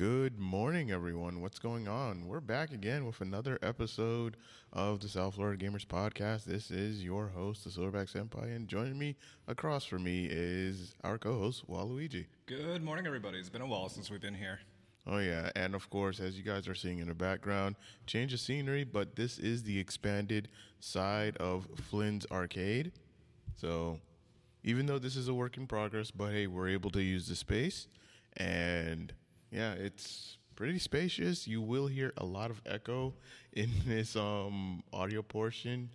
Good morning, everyone. What's going on? We're back again with another episode of the South Florida Gamers Podcast. This is your host, the Silverback Senpai, and joining me across from me is our co-host, Waluigi. Good morning, everybody. It's been a while since we've been here. Oh yeah, and of course, as you guys are seeing in the background, change of scenery, but this is the expanded side of Flynn's Arcade. So, even though this is a work in progress, but hey, we're able to use the space, and yeah, it's pretty spacious. You will hear a lot of echo in this um, audio portion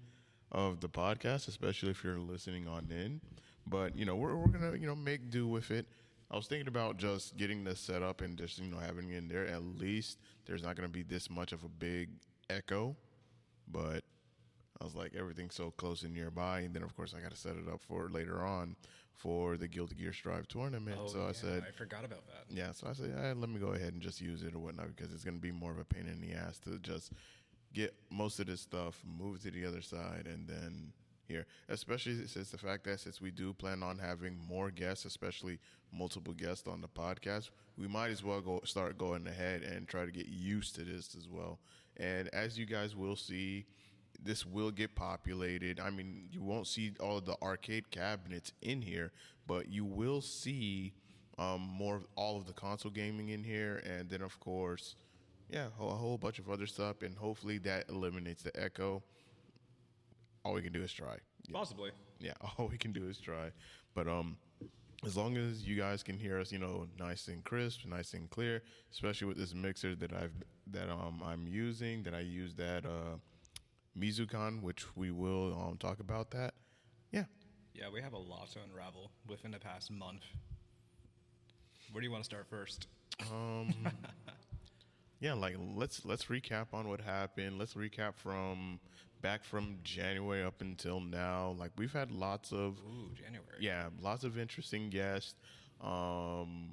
of the podcast, especially if you're listening on in. But you know, we're we're gonna you know make do with it. I was thinking about just getting this set up and just you know having it in there. At least there's not gonna be this much of a big echo. But I was like, everything's so close and nearby, and then of course I got to set it up for later on for the Guilty Gear Strive tournament. Oh, so I said, I forgot about that. yeah, so I said, eh, let me go ahead and just use it or whatnot because it's going to be more of a pain in the ass to just get most of this stuff, move to the other side, and then here. Especially since the fact that since we do plan on having more guests, especially multiple guests on the podcast, we might as well go start going ahead and try to get used to this as well. And as you guys will see, this will get populated. I mean, you won't see all of the arcade cabinets in here, but you will see um, more of all of the console gaming in here, and then of course, yeah, a whole bunch of other stuff, and hopefully that eliminates the echo. All we can do is try. Yeah, Possibly. yeah all we can do is try. But um, as long as you guys can hear us, you know, nice and crisp, nice and clear, especially with this mixer that I've that um I'm using, that I used at uh, MizuCon, which we will um talk about that. Yeah, Yeah, we have a lot to unravel within the past month. Where do you want to start first? Um, yeah, like let's let's recap on what happened. Let's recap from back from January up until now. Like we've had lots of Ooh, January. yeah, lots of interesting guests. Um,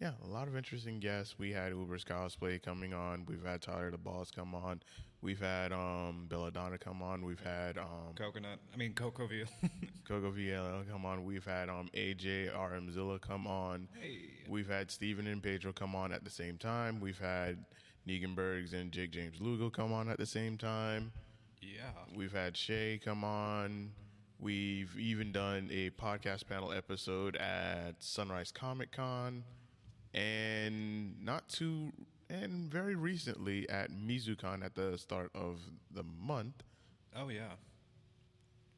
yeah, a lot of interesting guests. We had Uber's cosplay coming on. We've had Tyler the Boss come on. We've had um, Belladonna come on. We've had um, Coconut. I mean, Coco View. Coco VL come on. We've had um, AJ RM Zilla come on. hey. We've had Steven and Pedro come on at the same time. We've had Negan Bergs and Jake James Lugo come on at the same time. Yeah. We've had Shay come on. We've even done a podcast panel episode at Sunrise Comic Con. And not too, and very recently at MizuCon at the start of the month. Oh, yeah.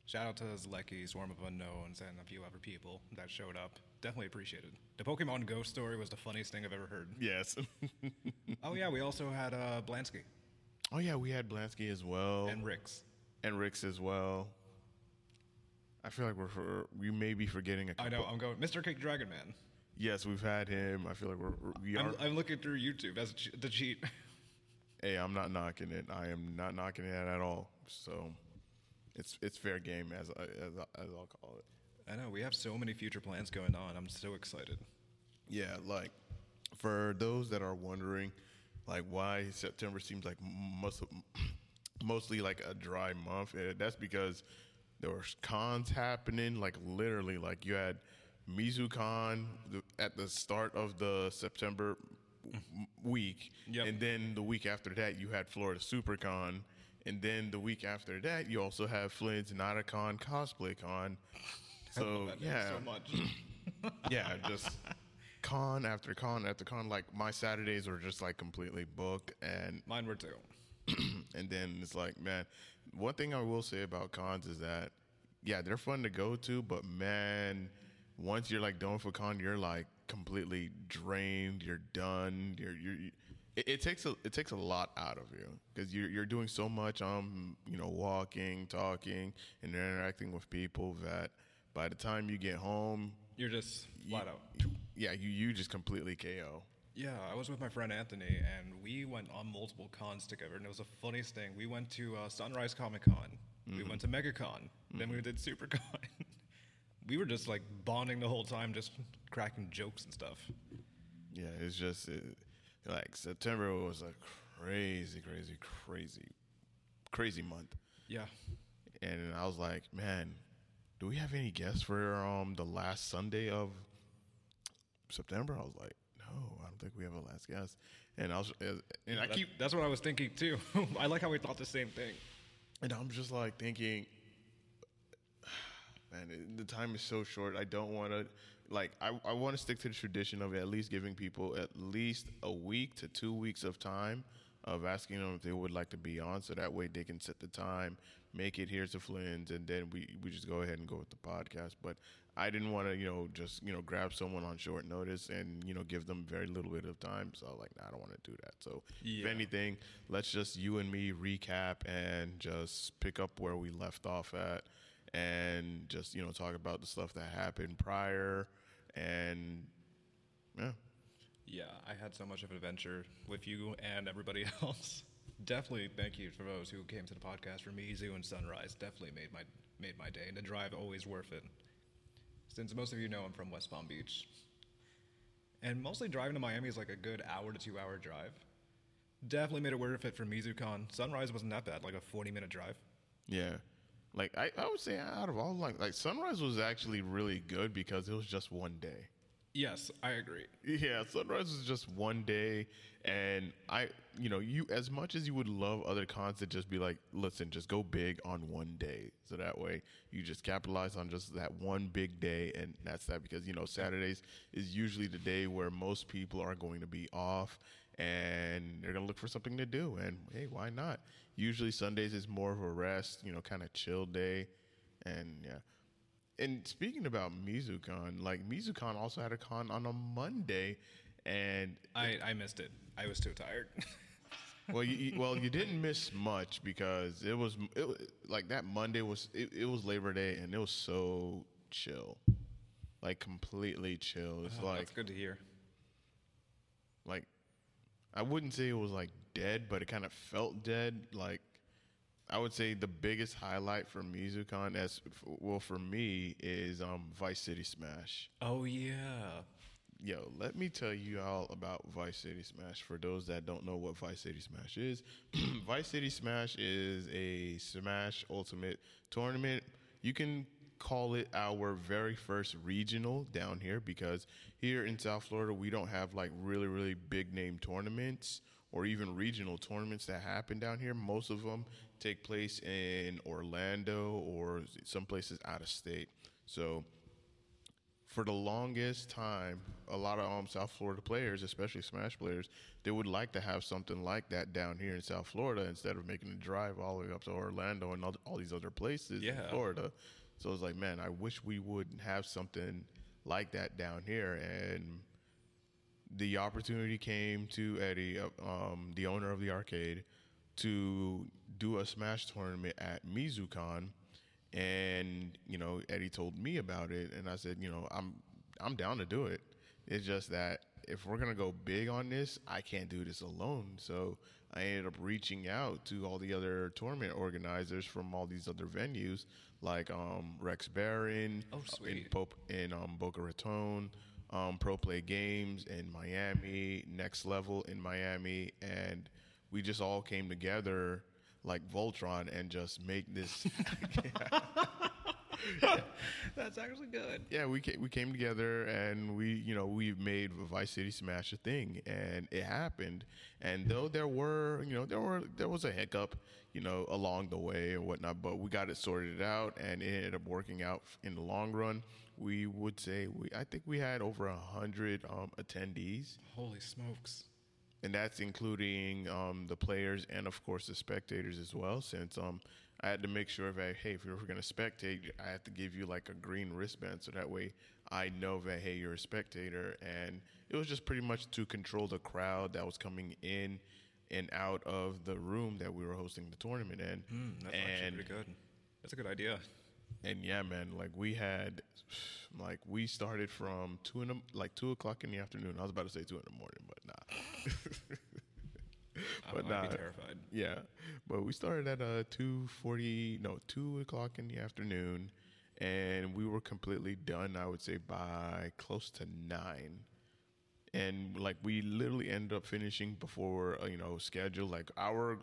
Shout out to Zlecki, Swarm of Unknowns, and a few other people that showed up. Definitely appreciated. The Pokemon Go story was the funniest thing I've ever heard. Yes. Oh, yeah, we also had uh, Blansky oh, yeah, we had Blansky as well. and Rix. and Rick's as well. I feel like we're for, we may be forgetting a I couple. know, I'm going, Mr. Cake Dragon Man. Yes, we've had him. I feel like we're, we're we are. I'm, I'm looking through YouTube as the cheat. hey, I'm not knocking it. I am not knocking it at all. So it's it's fair game as I, as, I, as I'll call it. I know, we have so many future plans going on. I'm so excited. Yeah, like for those that are wondering, like why September seems like most mostly like a dry month. eh, That's because there were cons happening. Like literally, like you had MizuCon at the start of the September week, Yep. and then the week after that you had Florida SuperCon. And then the week after that, you also have Flynn's Con Cosplay Con. So yeah, so much. yeah, just con after con after con. Like my Saturdays were just like completely booked, and Mine were too. and then it's like, man, one thing I will say about cons is that, yeah, they're fun to go to, but man, once you're like done with a con, you're like completely drained. You're done. You're you're. it, it takes a it takes a lot out of you because you're you're doing so much um you know walking talking and interacting with people that by the time you get home You're just flat out. yeah, you you just completely KO. Yeah, I was with my friend Anthony, and we went on multiple cons together, and it was the funniest thing. We went to uh, Sunrise Comic Con, we went to MegaCon, then we did SuperCon. we were just like bonding the whole time, just cracking jokes and stuff. Yeah, it's just it, like September was a crazy, crazy, crazy, crazy month, Yeah, and I was like, man, do we have any guests for um the last Sunday of September? I was like, no, I don't think we have a last guest. And I was, uh, and I That- keep, that's what I was thinking too. I like how we thought the same thing. and I'm just like thinking, man, it- the time is so short. I don't want to, like, I, I want to stick to the tradition of at least giving people at least a week to two weeks of time of asking them if they would like to be on, so that way they can set the time, make it here to Flynn's, and then we we just go ahead and go with the podcast. But I didn't want to, you know, just you know grab someone on short notice and you know give them very little bit of time. So like, nah, I don't want to do that. So if anything, let's just you and me recap and just pick up where we left off at, and just you know talk about the stuff that happened prior, and yeah, Yeah, I had so much of an adventure with you and everybody else. Definitely thank you for those who came to the podcast for Mizu and Sunrise. Definitely made my made my day. And the drive always worth it. Since most of you know I'm from West Palm Beach. And mostly driving to Miami is like a good hour to two hour drive. Definitely made it worth it for MizuCon. Sunrise wasn't that bad, like a 40 minute drive. yeah. Like I, I would say out of all like like Sunrise was actually really good because it was just one day. Yes, I agree. Yeah, Sunrise was just one day, and I, you know, you as much as you would love other cons to just be like, listen, just go big on one day, so that way you just capitalize on just that one big day, and that's that because you know Saturdays is usually the day where most people are going to be off, and they're gonna look for something to do, and hey, why not? Usually Sundays is more of a rest, you know, kind of chill day, and yeah. And speaking about MizuCon, like MizuCon also had a con on a Monday, and I, I missed it. I was too tired. well, you, you- well, you didn't miss much because it was it, like that Monday was it, it was Labor Day and it was so chill, like completely chill. It's Oh, like That's good to hear. like I wouldn't say it was like dead, but it kind of felt dead. Like I would say the biggest highlight for MizuCon, as well for me, is um Vice City Smash. Oh, yeah. Yo, let me tell you all about Vice City Smash. For those that don't know what Vice City Smash is, Vice City Smash is a Smash Ultimate tournament. You can call it our very first regional down here because here in South Florida, we don't have like really, really big name tournaments or even regional tournaments that happen down here. Most of them take place in Orlando or some places out of state. So, for the longest time, a lot of um, South Florida players, especially Smash players, they would like to have something like that down here in South Florida instead of making a drive all the way up to Orlando and all, all these other places in Yeah. Florida. So it's like, man, I wish we would have something like that down here. And the opportunity came to Eddie, uh, um, the owner of the arcade, to do a Smash tournament at MizuCon, and you know Eddie told me about it, and I said, you know, I'm I'm down to do it. It's just that if we're gonna go big on this, I can't do this alone. So I ended up reaching out to all the other tournament organizers from all these other venues, like um, Rex Barron, Oh, uh, in. Pope in um, Boca Raton, um, Pro Play Games in Miami, Next Level in Miami, and we just all came together like Voltron and just make this. That's actually good. yeah, we came, we came together and we you know we made Vice City Smash a thing, and it happened. And though there were you know there were there was a hiccup you know along the way and whatnot, but we got it sorted out, and it ended up working out in the long run. We would say we I think we had over a hundred um, attendees. Holy smokes. and that's including um, the players and of course the spectators as well. Since um, I had to make sure that hey, if you're going to spectate, I have to give you like a green wristband, so that way I know that hey, you're a spectator. And it was just pretty much to control the crowd that was coming in and out of the room that we were hosting the tournament in. Mm, that's actually pretty good. That's a good idea. and yeah, man, like we had, like we started from two in the like two o'clock in the afternoon. I was about to say two in the morning, but nah. But not terrified. Yeah, but we started at uh two forty, no two o'clock in the afternoon, and we were completely done. I would say by close to nine, and like we literally ended up finishing before uh, you know schedule. Like our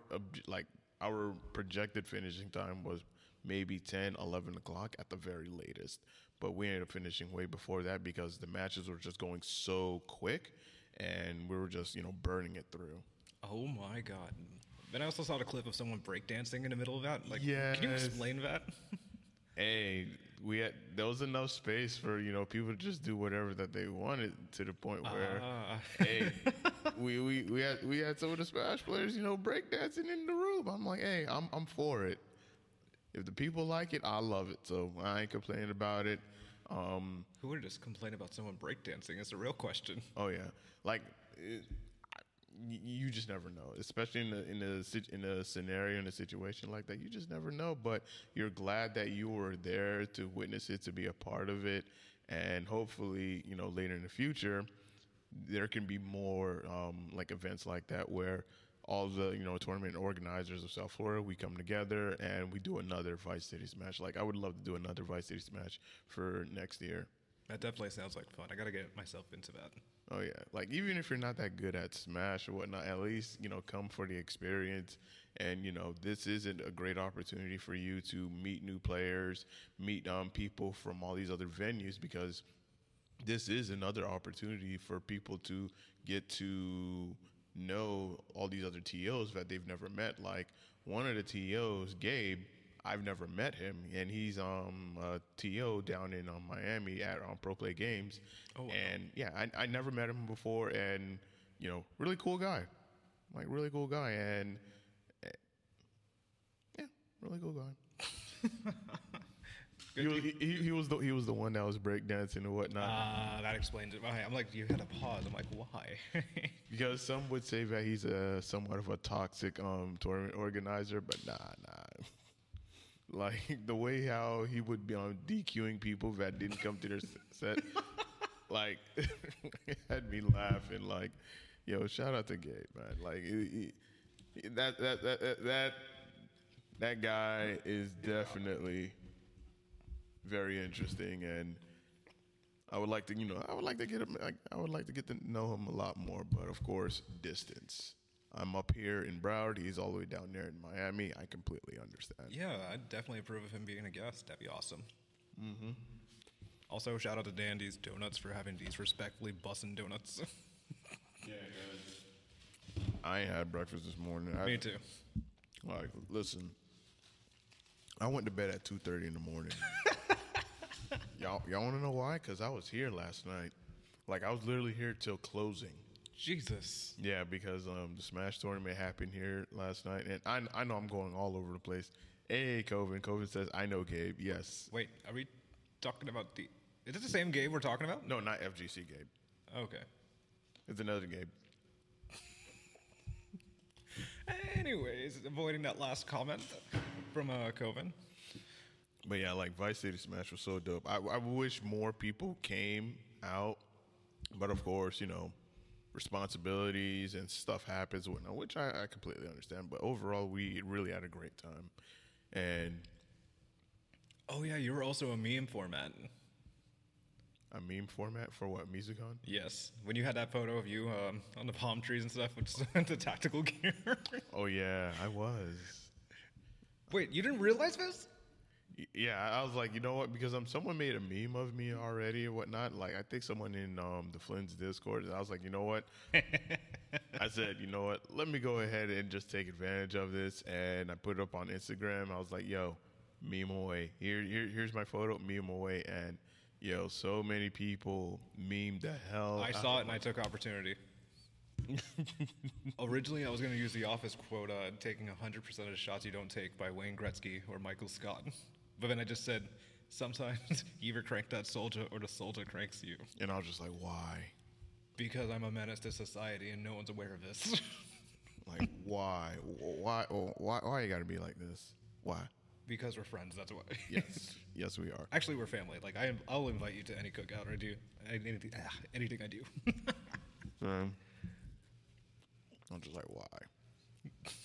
like our projected finishing time was maybe 10, 11 o'clock at the very latest, but we ended up finishing way before that because the matches were just going so quick. and we were just you know burning it through. Oh my god. Then I also saw the clip of someone breakdancing in the middle of that. Like, can you explain that? Hey, we had there was enough space for you know people to just do whatever that they wanted to the point where Ah. hey, we, we we had we had some of the Smash players you know breakdancing in the room. I'm like, hey, I'm I'm for it. If the people like it, I love it. So I ain't complaining about it. Um, Who would just complain about someone breakdancing? Is a real question. Oh yeah, like it, I- y- you just never know, especially in the in a in a scenario in a situation like that. You just never know. But you're glad that you were there to witness it, to be a part of it, and hopefully, you know, later in the future, there can be more um, like events like that where all the you know tournament organizers of South Florida we come together and we do another Vice City Smash. Like I would love to do another Vice City Smash for next year. That definitely sounds like fun. I gotta get myself into that. Oh yeah, like even if you're not that good at Smash or whatnot, at least you know come for the experience. And you know this isn't a great opportunity for you to meet new players, meet um, people from all these other venues because this is another opportunity for people to get to know all these other TOs that they've never met. Like one of the TOs, Gabe, I've never met him, and he's um a TO down in um, Miami at um, Pro Play Games. Oh, wow. And yeah, I, I never met him before, and you know, really cool guy, like really cool guy, and eh, yeah, really cool guy. He was, he, he- was the he was the one that was breakdancing and whatnot. Ah, that explains it. I'm like, you had a pause. I'm like, why? Because some would say that he's a somewhat of a toxic um, tournament organizer, but nah, nah. Like the way how he would be on DQing people that didn't come to their set, like had me laughing. Like, yo, shout out to Gabe, man. Like he- he- that, that that that that guy is definitely very interesting and. I would like to, you know, I would like to get him. I, I would like to get to know him a lot more, but of course, distance. I'm up here in Broward. He's all the way down there in Miami. I completely understand. yeah, I'd definitely approve of him being a guest. That'd be awesome. Mm-hmm. Also, shout out to Dandy's Donuts for having these respectfully bussin' donuts. Yeah, good. I ain't had breakfast this morning. I, Me too. Like, listen, I went to bed at two thirty in the morning. y'all, y'all want to know why? Because I was here last night. Like, I was literally here till closing. Jesus. Yeah, because um, the Smash tournament happened here last night, and I, I know I'm going all over the place. Hey, Coven. Coven says, I know Gabe. Yes. Wait, are we talking about the? Is it the same game we're talking about? No, not FGC Gabe. Okay. It's another Gabe. Anyways, avoiding that last comment from uh, Coven. But yeah, like Vice City Smash was so dope. I, I wish more people came out, but of course, you know, responsibilities and stuff happens, whatnot, which I, I completely understand. But overall, we really had a great time, and Oh yeah, you were also a meme format. a meme format for what MizuCon? Yes, when you had that photo of you um, on the palm trees and stuff with the tactical gear. Oh yeah, I was. Wait, you didn't realize this? Yeah, I was like, you know what? Because um, someone made a meme of me already and whatnot. Like, I think someone in um the Flynn's Discord. I was like, you know what? I said, you know what? Let me go ahead and just take advantage of this, and I put it up on Instagram. I was like, yo, meme away. Here, here here's my photo, meme away, and yo, so many people meme the hell. I saw it and I took opportunity. Originally, I was going to use the office quote, uh, taking 100% of the shots you don't take by Wayne Gretzky or Michael Scott. But then I just said, sometimes you either crank that soldier or the soldier cranks you. And I was just like, why? Because I'm a menace to society and no one's aware of this. Like, why? Why? Why? Why you got to be like this? Why? because we're friends, that's why. Yes, yes, we are. Actually, we're family. Like, I, I'll invite you to any cookout I do, anything, ah, anything I do. Um, I'm just like, why?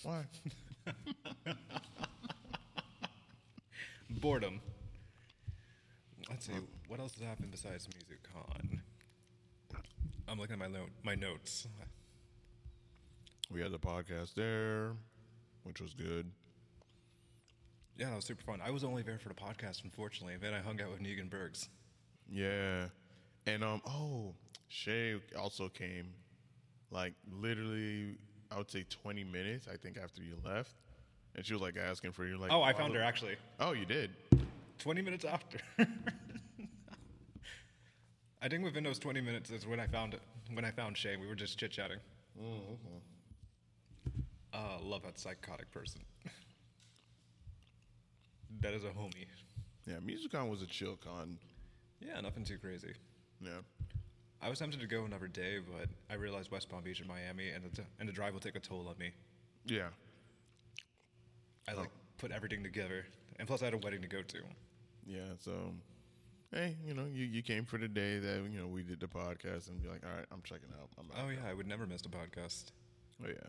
Why? Boredom. Let's see. What else has happened besides Music Con? I'm looking at my note, my notes. We had the podcast there, which was good. Yeah, that was super fun. I was only there for the podcast, unfortunately. And then I hung out with Negan Bergs. Yeah, and um, oh, Shay also came like literally, I would say 20 minutes. I think after you left, and she was like asking for you. Like, Oh, I found look-" her actually. Oh, you did. 20 minutes after. I think within those 20 minutes is when I found it. When I found Shane, we were just chit chatting. Mm-hmm. Uh, love that psychotic person. that is a homie. Yeah, MizuCon was a chill con. Yeah, nothing too crazy. Yeah. I was tempted to go another day, but I realized West Palm Beach and Miami, and the, and the drive will take a toll on me. Yeah. I like put everything together, and plus I had a wedding to go to. Yeah. So, hey, you know, you, you came for the day that you know we did the podcast and be like, all right, I'm checking out. I'm out. Oh yeah, I would never miss a podcast. Oh yeah.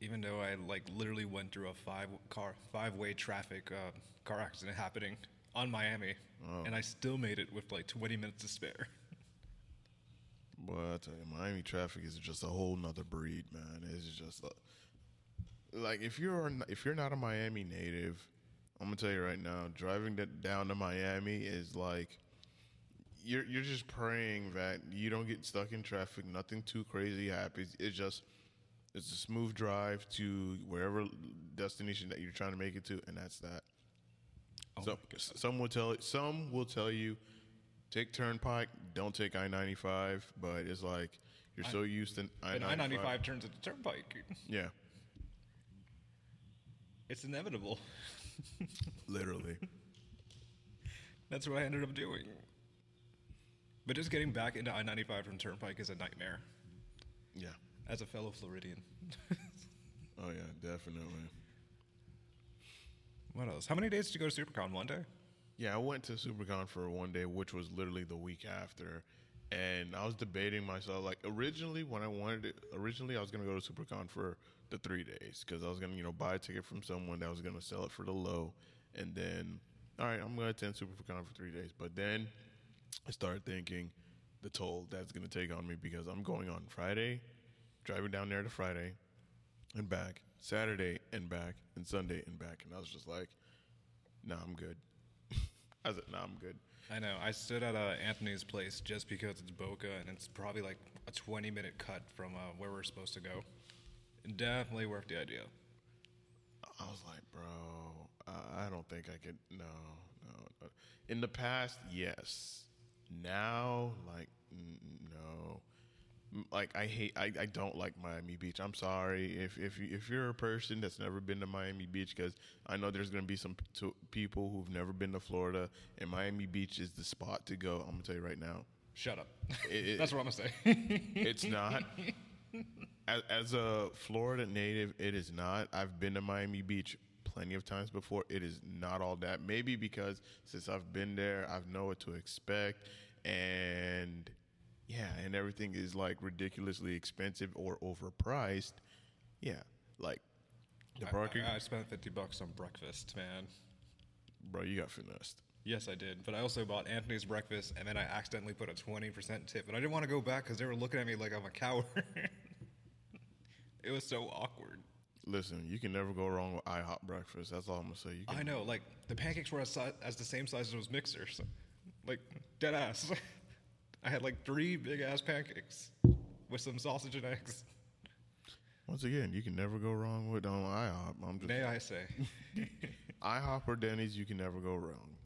even though I like literally went through a five car five way traffic uh, car accident happening on Miami, Oh. and I still made it with like 20 minutes to spare. Boy, I tell you, Miami traffic is just a whole nother breed, man. It's just a, like if you're if you're not a Miami native, I'm gonna tell you right now, driving that down to Miami is like you're you're just praying that you don't get stuck in traffic. Nothing too crazy happens. It's just it's a smooth drive to wherever destination that you're trying to make it to, and that's that. Oh so some will tell some will tell you take Turnpike, don't take I ninety five, but it's like you're so used to I I 95 turns into Turnpike. Yeah, It's inevitable. literally. That's what I ended up doing. But just getting back into I 95 from Turnpike is a nightmare yeah. as a fellow Floridian. Oh yeah, definitely. what else? How many days did you go to SuperCon? One day? Yeah, I went to SuperCon for one day, which was literally the week after, and I was debating myself. Like originally, when I wanted it, originally I was gonna go to SuperCon for the three days because I was gonna, you know, buy a ticket from someone that was gonna sell it for the low, and then, all right, I'm gonna attend SuperCon for three days. But then I started thinking the toll that's gonna take on me because I'm going on Friday, driving down there to Friday, and back, Saturday and back, and Sunday and back, and I was just like, nah, I'm good. I said, nah, I'm good. I know. I stood at uh, Anthony's place just because it's Boca and it's probably like a 20 minute cut from uh, where we're supposed to go. It definitely worth the idea. I was like, bro, I don't think I could. No, no, no. In the past, yes. Now, like, no. Like I hate, I, I don't like Miami Beach. I'm sorry if if you, if you're a person that's never been to Miami Beach, because I know there's gonna be some p- to, people who've never been to Florida, and Miami Beach is the spot to go. I'm gonna tell you right now. Shut up. It- it- That's what I'm going to say. It's not. as, as a Florida native, it is not. I've been to Miami Beach plenty of times before. It is not all that. Maybe because since I've been there, I've know what to expect, and yeah, and everything is like ridiculously expensive or overpriced. Yeah, like the parking, I, I spent 50 bucks on breakfast, man. bro. You got finessed. Yes, I did. But I also bought Anthony's breakfast and then I accidentally put a 20% tip. And I didn't want to go back because they were looking at me like I'm a coward. it was so awkward. Listen, you can never go wrong with IHOP breakfast. That's all I'm gonna say. You can, I know, like the pancakes were as, si- as the same size as those mixers, like dead ass. I had like three big ass pancakes with some sausage and eggs. Once again, you can never go wrong with um, IHOP. I'm just May I say? IHOP or Denny's, you can never go wrong.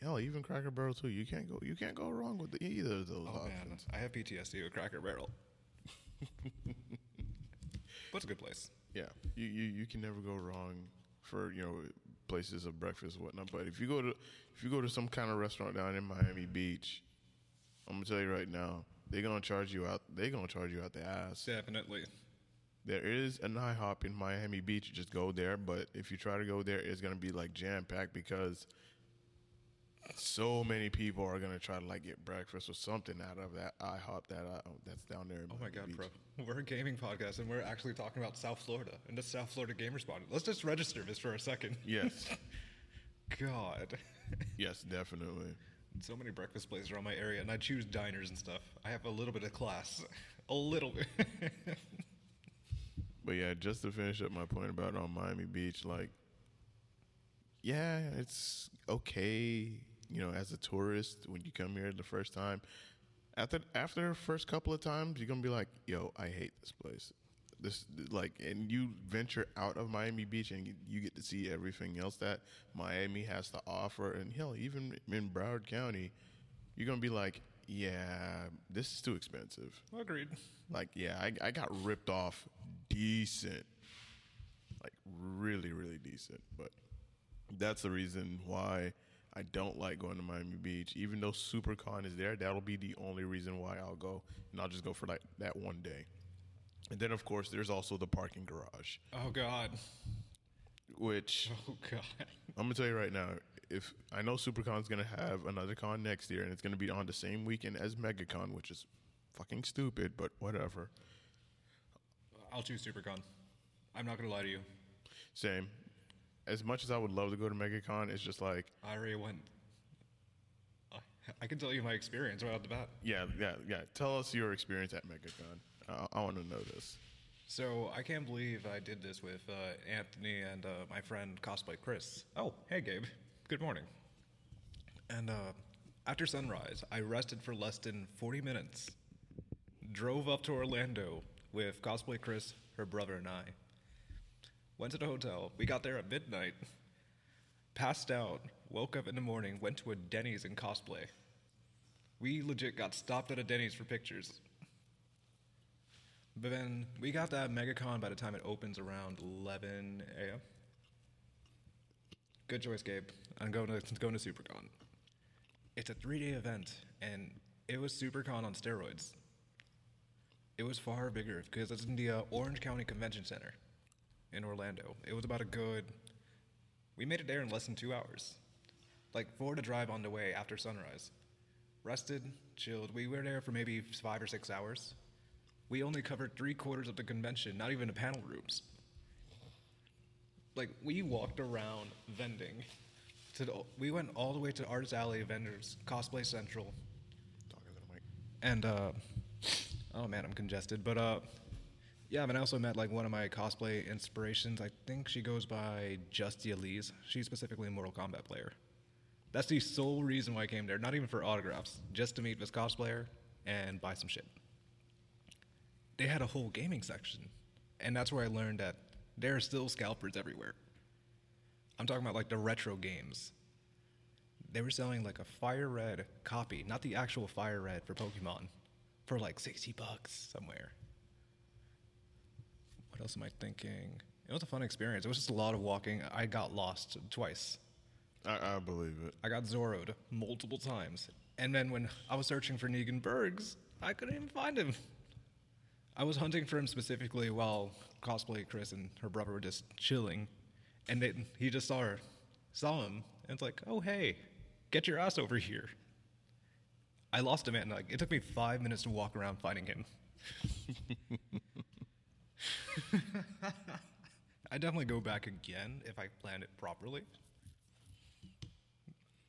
Hell, even Cracker Barrel too. You can't go. You can't go wrong with either of those oh man. I have PTSD with Cracker Barrel. but it's a good place. Yeah, you, you you can never go wrong for you know places of breakfast and whatnot. But if you go to if you go to some kind of restaurant down in Miami Beach, I'm gonna tell you right now, they're gonna charge you out. They're gonna charge you out the ass. Definitely. There is an IHOP in Miami Beach. Just go there. But if you try to go there, it's gonna be like jam packed because so many people are gonna try to like get breakfast or something out of that IHOP that uh, that's down there. In Oh my god, Beach. bro. We're a gaming podcast and we're actually talking about South Florida and the South Florida Gamer Spot. Let's just register this for a second. Yes, God. yes, definitely. so many breakfast places around my area and I choose diners and stuff. I have a little bit of class. A little bit. But yeah, just to finish up my point about on Miami Beach, like, yeah, it's okay. You know, as a tourist, when you come here the first time, after after the first couple of times, you're gonna be like, "Yo, I hate this place." This like, and you venture out of Miami Beach and you, you get to see everything else that Miami has to offer, and hell, even in Broward County, you're gonna be like, "Yeah, this is too expensive." Agreed. Like, yeah, I, I got ripped off decent, like really, really decent. But that's the reason why I don't like going to Miami Beach. Even though SuperCon is there, that'll be the only reason why I'll go, and I'll just go for like that one day. And then, of course, there's also the parking garage, Oh God. which Oh God. I'm gonna tell you right now. If I know SuperCon's gonna have another con next year, and it's gonna be on the same weekend as MegaCon, which is fucking stupid, but whatever. I'll choose SuperCon. I'm not gonna lie to you. Same. As much as I would love to go to MegaCon, it's just like, I already went. I- can tell you my experience right off the bat. yeah, yeah, yeah. Tell us your experience at MegaCon. I, I want to know this. So I can't believe I did this with uh, Anthony and uh, my friend cosplay Chris. Oh, hey Gabe. Good morning. And uh, after sunrise, I rested for less than 40 minutes. Drove up to Orlando with cosplay Chris, her brother, and I. Went to the hotel. We got there at midnight. Passed out. Woke up in the morning. Went to a Denny's in cosplay. We legit got stopped at a Denny's for pictures. But then we got that MegaCon by the time it opens around 11 a.m. Good choice, Gabe. I'm going to going to SuperCon. It's a three-day event, and it was SuperCon on steroids. It was far bigger because it's in the uh, Orange County Convention Center in Orlando. It was about a good. We made it there in less than two hours, like four to drive on the way after sunrise. Rested, chilled. We were there for maybe five or six hours. We only covered three quarters of the convention, not even the panel rooms. Like we walked around vending. To the, we went all the way to Artist Alley vendors, Cosplay Central, Talking to the mic. and uh, oh man, I'm congested. But uh, yeah, and I also met like one of my cosplay inspirations. I think she goes by Justia Lees. She's specifically a Mortal Kombat player. That's the sole reason why I came there. Not even for autographs, just to meet this cosplayer and buy some shit. They had a whole gaming section, and that's where I learned that there are still scalpers everywhere. I'm talking about like the retro games. They were selling like a fire red copy, not the actual fire red for Pokemon, for like 60 bucks somewhere. What else am I thinking? It was a fun experience. It was just a lot of walking. I got lost twice. I, I believe it. I got Zoroed multiple times. And then when I was searching for Negan Bergs, I couldn't even find him. I was hunting for him specifically while cosplay Chris and her brother were just chilling, and then he just saw her, saw him, and it's like, oh hey, get your ass over here. I lost him, and like it took me five minutes to walk around finding him. I definitely go back again if I plan it properly.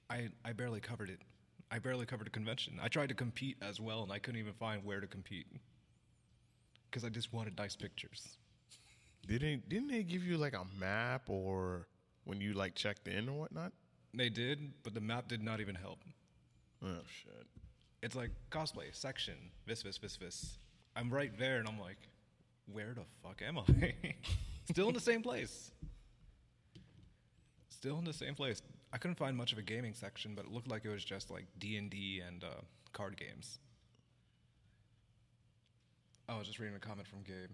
I I barely covered it. I barely covered a convention. I tried to compete as well, and I couldn't even find where to compete because I just wanted nice pictures. Didn't didn't they give you like a map or when you like checked in or whatnot? They did, but the map did not even help. Oh shit. It's like cosplay section, vis vis vis vis. I'm right there, and I'm like, where the fuck am I? Still in the same place. Still in the same place. I couldn't find much of a gaming section, but it looked like it was just like D and D and uh, card games. I was just reading a comment from Gabe.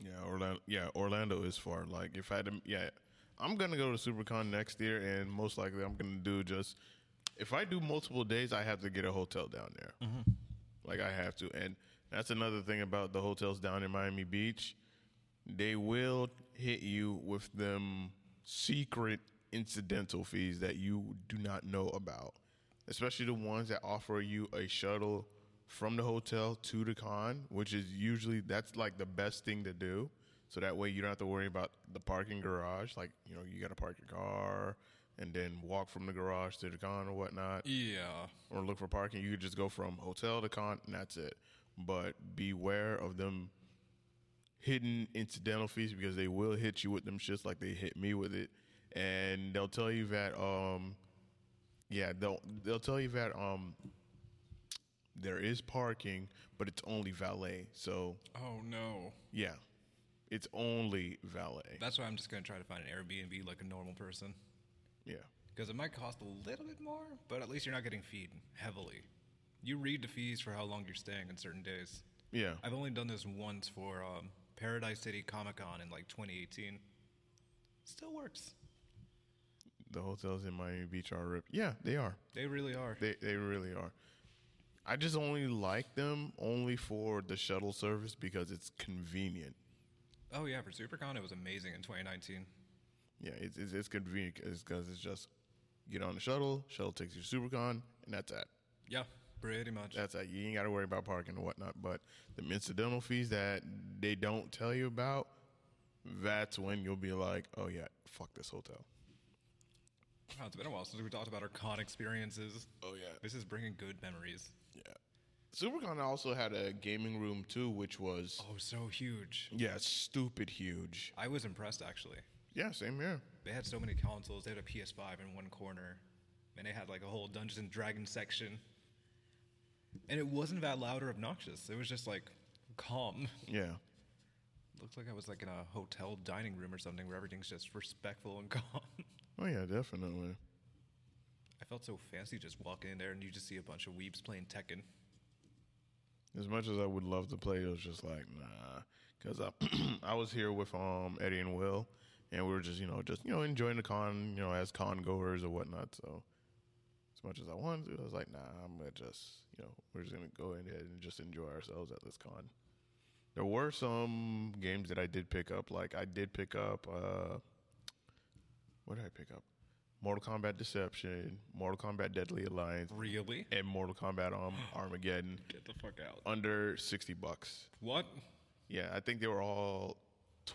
Yeah, Orlando. Yeah, Orlando is far. Like if I had to, yeah, I'm gonna go to SuperCon next year, and most likely I'm gonna do just if I do multiple days, I have to get a hotel down there. Like I have to, and that's another thing about the hotels down in Miami Beach. They will hit you with them secret incidental fees that you do not know about, especially the ones that offer you a shuttle from the hotel to the con, which is usually that's like the best thing to do. So that way you don't have to worry about the parking garage. Like you know you got to park your car and then walk from the garage to the con or whatnot Yeah. or look for parking. You could just go from hotel to con, and that's it. But beware of them hidden incidental fees because they will hit you with them shits like they hit me with it, and they'll tell you that um, yeah, they'll they'll tell you that um, there is parking, but it's only valet. So Oh no. yeah, it's only valet. That's why I'm just gonna try to find an Airbnb like a normal person. Yeah, Because it might cost a little bit more, but at least you're not getting feed heavily. You read the fees for how long you're staying on certain days. yeah. I've only done this once for um, Paradise City Comic Con in like 2018. Still works. The hotels in Miami Beach are ripped. Yeah, they are. They really are. They they really are. I just only like them only for the shuttle service because it's convenient. Oh yeah, for SuperCon it was amazing in 2019. Yeah, it's it's, it's convenient because it's just get on the shuttle, shuttle takes you to SuperCon, and that's it. Yeah, pretty much. That's it. You ain't got to worry about parking and whatnot. But the incidental fees that they don't tell you about, that's when you'll be like, oh yeah, fuck this hotel. Wow, it's been a while since we talked about our con experiences. Oh yeah, This is bringing good memories. yeah. SuperCon also had a gaming room too, which was Oh, so huge. yeah, stupid huge. I was impressed actually. Yeah, same here. They had so many consoles. They had a PS5 in one corner, and they had like a whole Dungeons and Dragons section. And it wasn't that loud or obnoxious. It was just like calm. Yeah. Looked like I was like in a hotel dining room or something where everything's just respectful and calm. Oh yeah, definitely. I felt so fancy just walking in there and you just see a bunch of weebs playing Tekken. As much as I would love to play, it was just like nah, because I I was here with um Eddie and Will, and we were just you know just you know enjoying the con you know as con goers or whatnot. So as much as I wanted to, I was like nah, I'm gonna just you know we're just gonna go ahead and just enjoy ourselves at this con. There were some games that I did pick up, like I did pick up uh what did I pick up? Mortal Kombat Deception, Mortal Kombat Deadly Alliance, Really? and Mortal Kombat um, Armageddon Get the fuck out. under 60 bucks. What? Yeah, I think they were all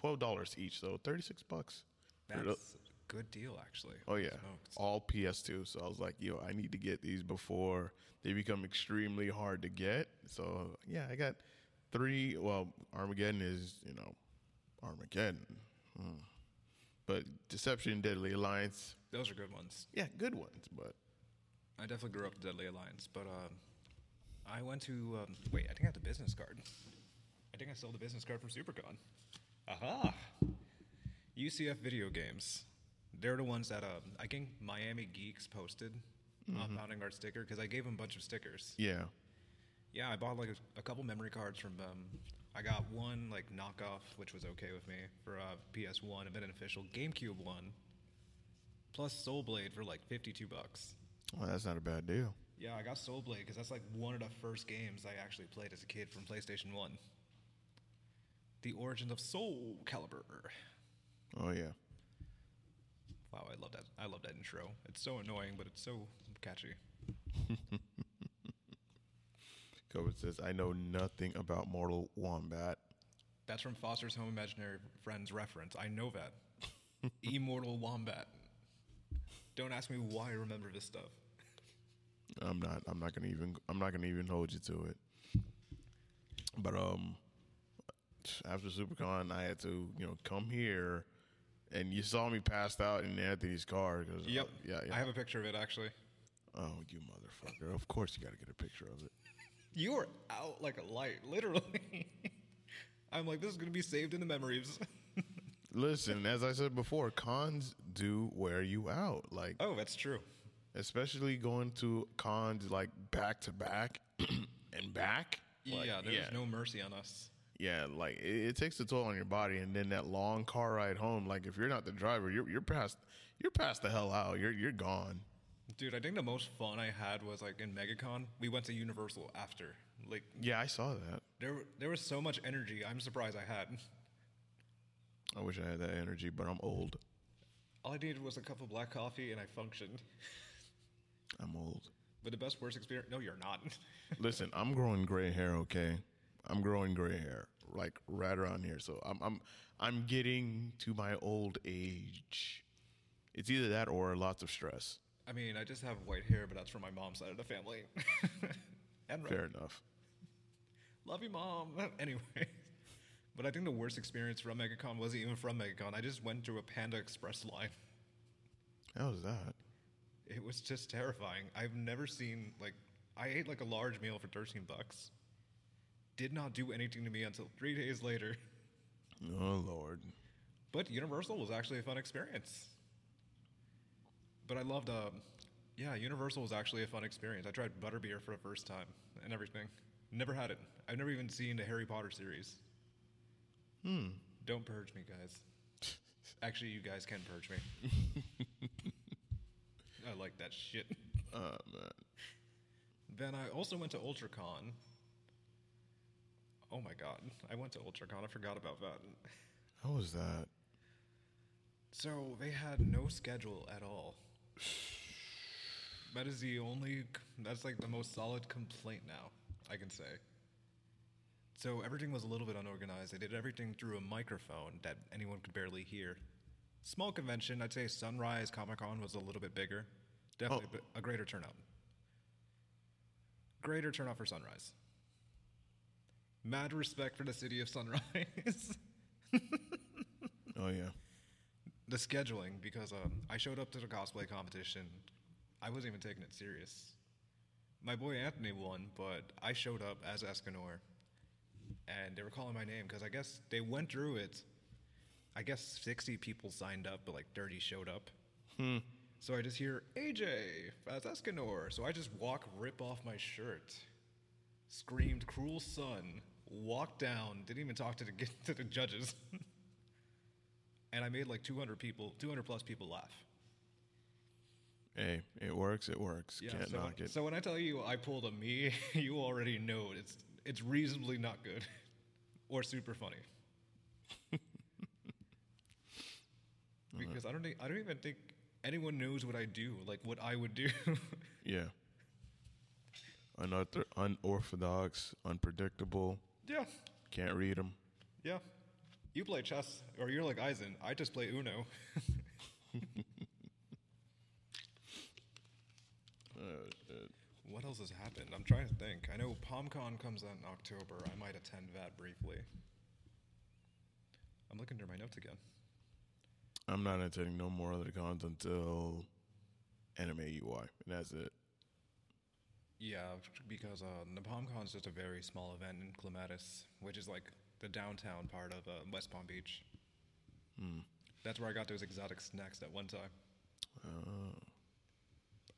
$12 each, so 36 bucks. That's good deal, actually. Oh yeah, all PS2. So I was like, yo, I need to get these before they become extremely hard to get. So yeah, I got three. Well, Armageddon is you know Armageddon, Hmm. but Deception, Deadly Alliance, Those are good ones. yeah, good ones. But I definitely grew up with Deadly Alliance, but um, I went to um, wait. I think I have the business card. I think I stole the business card from SuperCon. Aha! UCF Video Games. They're the ones that um, I think Miami Geeks posted on Founding Art sticker because I gave them a bunch of stickers. yeah, Yeah, I bought like a, a couple memory cards from them. I got one like knockoff, which was okay with me for uh, PS1, and then an official GameCube one, plus Soul Blade for like fifty-two bucks. well, that's not a bad deal. Yeah, I got Soul Blade because that's like one of the first games I actually played as a kid from PlayStation One. The origins of Soul Calibur. Oh yeah. Wow, I love that. I love that intro. It's so annoying, but it's so catchy. Kobe says, I know nothing about Mortal Wombat. That's from Foster's Home Imaginary Friends reference. I know that. Immortal Wombat. Don't ask me why I remember this stuff. I'm not. I'm not gonna even. I'm not gonna even hold you to it. But um, after SuperCon, I had to you know come here, and you saw me passed out in Anthony's car. Cause, Yep. uh, yeah. Yeah. I have a picture of it actually. oh, you motherfucker! Of course you got to get a picture of it. You were out like a light, literally. I'm like, this is gonna be saved in the memories. Listen, as I said before, cons do wear you out. Like, oh, that's true. especially going to cons like back to back and back. Like, yeah, there's no mercy on us. Yeah, like it, it takes a toll on your body, and then that long car ride home. Like if you're not the driver, you're you're past you're past the hell out. You're you're gone. Dude, I think the most fun I had was like in MegaCon. We went to Universal after. Like Yeah, I saw that. there, there was so much energy. I'm surprised I had. I wish I had that energy, but I'm old. All I needed was a cup of black coffee, and I functioned. I'm old. But the best worst experience? No, you're not. Listen, I'm growing gray hair. Okay, I'm growing gray hair, like right around here. So I'm I'm I'm getting to my old age. It's either that or lots of stress. I mean, I just have white hair, but that's from my mom's side of the family. and Fair enough. love you, mom. Anyway, but I think the worst experience from MegaCon wasn't even from MegaCon. I just went through a Panda Express line. How was that? It was just terrifying. I've never seen like I ate like a large meal for 13 bucks. Did not do anything to me until three days later. Oh lord. But Universal was actually a fun experience. But I loved, um, yeah, Universal was actually a fun experience. I tried butterbeer for the first time and everything. Never had it. I've never even seen the Harry Potter series. Hmm. Don't purge me, guys. Actually, you guys can purge me. I like that shit. Oh man. Then I also went to UltraCon. Oh my god, I went to UltraCon. I forgot about that. How was that? So they had no schedule at all. That is the only. That's like the most solid complaint now I can say. So everything was a little bit unorganized. They did everything through a microphone that anyone could barely hear. Small convention. I'd say Sunrise Comic Con was a little bit bigger. Definitely Oh. a a greater turnout. Greater turnout for Sunrise. Mad respect for the city of Sunrise. Oh yeah. the scheduling because um, I showed up to the cosplay competition. I wasn't even taking it serious. My boy Anthony won, but I showed up as Escanor, and they were calling my name because I guess they went through it. I guess 60 people signed up, but like 30 showed up. So I just hear AJ as Escanor. So I just walk, rip off my shirt, screamed "Cruel Sun," walked down, didn't even talk to the to the judges. and I made like 200 people, 200 plus people laugh. Hey, it works. It works. Can't so, knock it. so when I tell you I pulled a me, you already know it's it's reasonably not good or super funny. because I don't think I don't even think anyone knows what I do, like what I would do. yeah. Unortho- unorthodox, unpredictable. Yeah, Can't read them. yeah. You play chess, or you're like Eisen. I just play Uno. Shit. What else has happened? I'm trying to think. I know PalmCon comes out in October. I might attend that briefly. I'm looking through my notes again. I'm not attending no more other cons until Anime UI, and that's it. Yeah, because uh, the PalmCon is just a very small event in Clematis, which is like the downtown part of uh, West Palm Beach. That's where I got those exotic snacks that one time. Oh,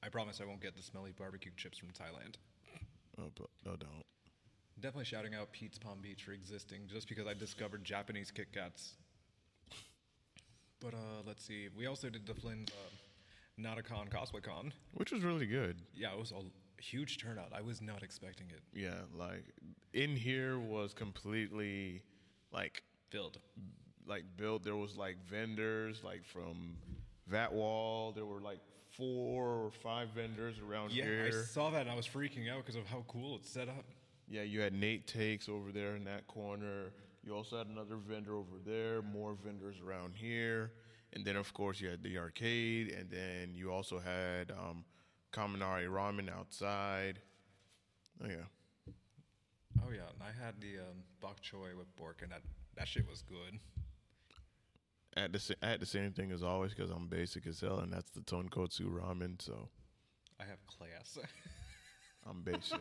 I promise I won't get the smelly barbecue chips from Thailand. oh, but, no, don't. Definitely shouting out Pete's Palm Beach for existing just because I discovered Japanese Kit Kats. But uh, let's see. We also did the Flynn's uh, Nauticon Cosplay Con. Which was really good. Yeah, it was a huge turnout. I was not expecting it. Yeah, like in here was completely like Filled. like built. There was like vendors like from that wall. There were like four or five vendors around Yeah, here. I saw that and I was freaking out because of how cool it's set up. Yeah, you had Nate Takes over there in that corner. You also had another vendor over there, more vendors around here. And then, of course, you had the arcade. And then you also had um, Kaminari Ramen outside. Oh, yeah. Oh yeah, and I had the um, bok choy with pork, and that that shit was good. I had, the, sa- I had the same thing as always because I'm basic as hell, and that's the tonkotsu ramen. So I have class. I'm basic.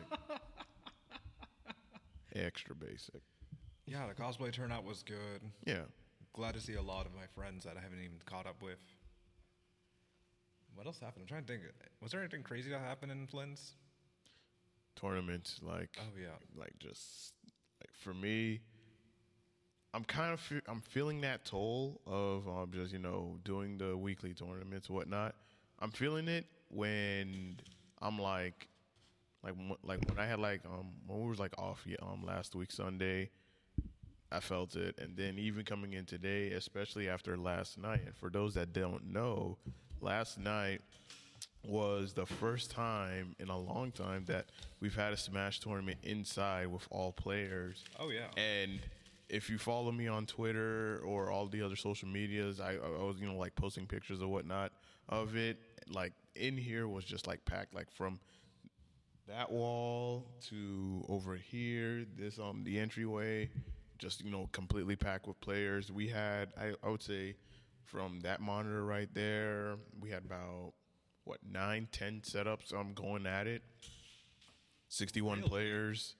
Extra basic. yeah, the cosplay turnout was good. Yeah. Glad to see a lot of my friends that I haven't even caught up with. What else happened? I'm trying to think. Was there anything crazy that happened in Flynn's tournament? like, Oh yeah. like just like for me i'm kind of fe- i'm feeling that toll of um, just you know doing the weekly tournaments whatnot i'm feeling it when i'm like like like when i had like um when we was like off um last week sunday i felt it and then even coming in today especially after last night and for those that don't know last night was the first time in a long time that we've had a Smash tournament inside with all players. Oh, yeah. And if you follow me on Twitter or all the other social medias, I, I was you know like posting pictures or whatnot of it. Like in here was just like packed, like from that wall to over here, this um the entryway, just you know completely packed with players. We had I, I would say from that monitor right there, we had about what nine, ten setups I'm um going at it. 61 Really? players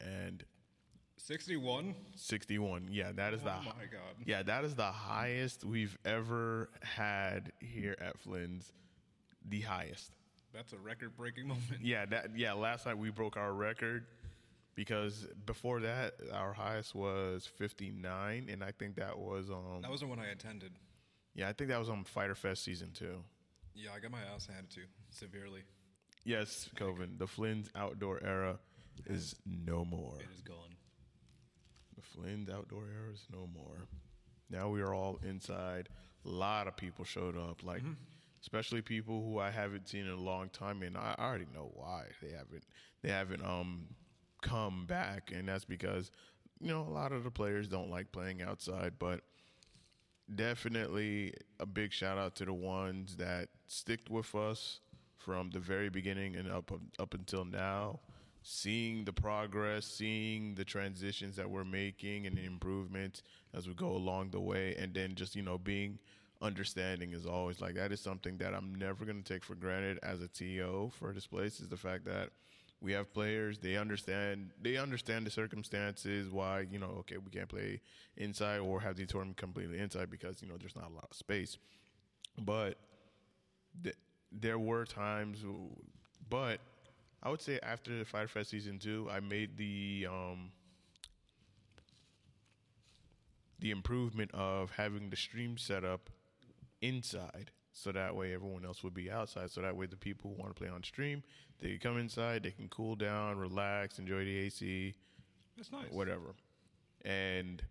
and 61? 61. Yeah, that is Oh the my God. Yeah, that is the highest we've ever had here at Flynn's. The highest. That's a record breaking moment. Yeah, that yeah, last night we broke our record because before that our highest was 59 and I think that was um That was the one I attended. Yeah, I think that was on Fighter Fest season 2. Yeah, I got my ass handed to severely. Yes, Coven, the Flynn's outdoor era is no more. It is gone. The Flynn's outdoor era is no more. Now we are all inside. A lot of people showed up, like especially people who I haven't seen in a long time, and I already know why they haven't. They haven't um come back, and that's because you know a lot of the players don't like playing outside, but definitely a big shout out to the ones that stick with us from the very beginning and up up until now. Seeing the progress seeing the transitions that we're making and the improvements as we go along the way. And then just you know being understanding is always like that is something that I'm never going to take for granted as a TO for this place is the fact that we have players they understand they understand the circumstances why you know okay we can't play inside or have the tournament completely inside because you know there's not a lot of space. But th- there were times but i would say after the fighter fest season two i made the um the improvement of having the stream set up inside so that way everyone else would be outside so that way the people who want to play on stream they can come inside they can cool down relax enjoy the ac That's nice. whatever. And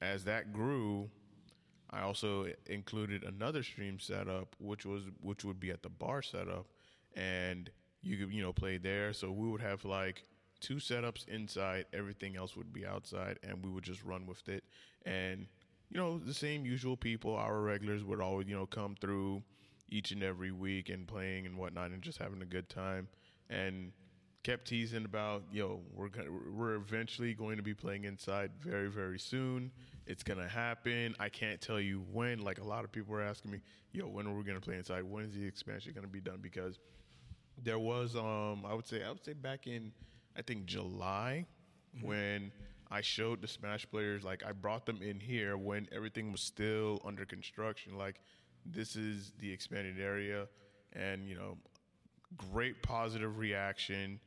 as that grew i also included another stream setup which was which would be at the bar setup and you could you know play there. So we would have like two setups inside everything else would be outside and we would just run with it. And you know the same usual people our regulars would always you know come through each and every week and playing and whatnot and just having a good time and kept teasing about yo we're gonna, we're eventually going to be playing inside very very soon. It's gonna happen. I can't tell you when. Like a lot of people were asking me yo when are we gonna play inside? When is the expansion gonna be done? Because there was um i would say i would say back in i think july when i showed the smash players like i brought them in here when everything was still under construction. Like this is the expanded area and you know great positive reaction.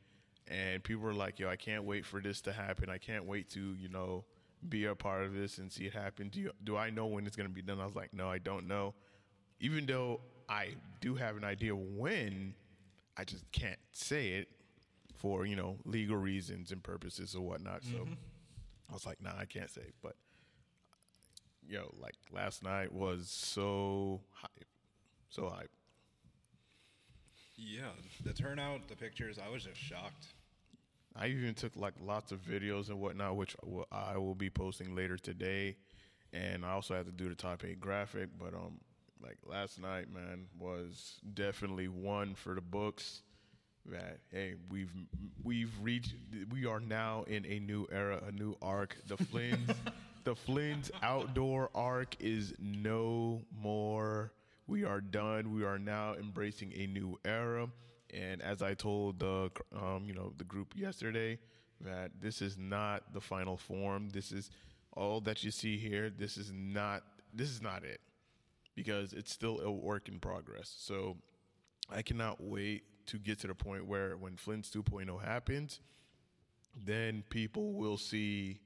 And people were like yo i can't wait for this to happen. I can't wait to you know be a part of this and see it happen. Do you, do i know when it's going to be done? I was like no i don't know. Even though i do have an idea when i just can't say it for you know legal reasons and purposes or whatnot. So mm-hmm. I was like nah i can't say but yo like last night was so hype so hype Yeah, the turnout, the pictures, I was just shocked. I even took like lots of videos and whatnot, which I will be posting later today. And I also had to do the top eight graphic, but um, like last night, man, was definitely one for the books. That hey, we've we've reached, we are now in a new era, a new arc. The Flynn's, the Flynn's outdoor arc is no more. We are done. We are now embracing a new era. And as I told the um, you know the group yesterday, that this is not the final form. This is all that you see here. This is not this is not it because it's still a work in progress. So I cannot wait to get to the point where when Flynn's 2.0 happens, then people will see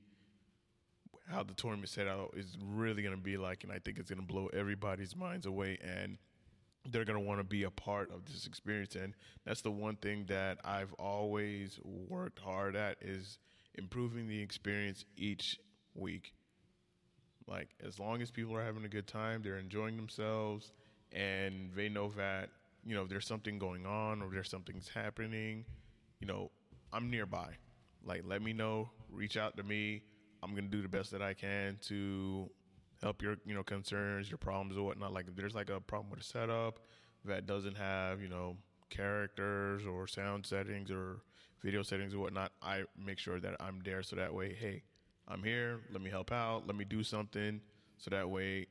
how the tournament set out is really going to be like, and I think it's going to blow everybody's minds away, and they're going to want to be a part of this experience. And that's the one thing that I've always worked hard at is improving the experience each week. Like as long as people are having a good time, they're enjoying themselves, and they know that you know there's something going on or there's something's happening. You know, I'm nearby. Like let me know, reach out to me. I'm gonna do the best that I can to help your you know concerns, your problems or whatnot. Like if there's like a problem with a setup that doesn't have you know characters or sound settings or video settings or whatnot, I make sure that I'm there so that way, hey, I'm here. Let me help out. Let me do something so that way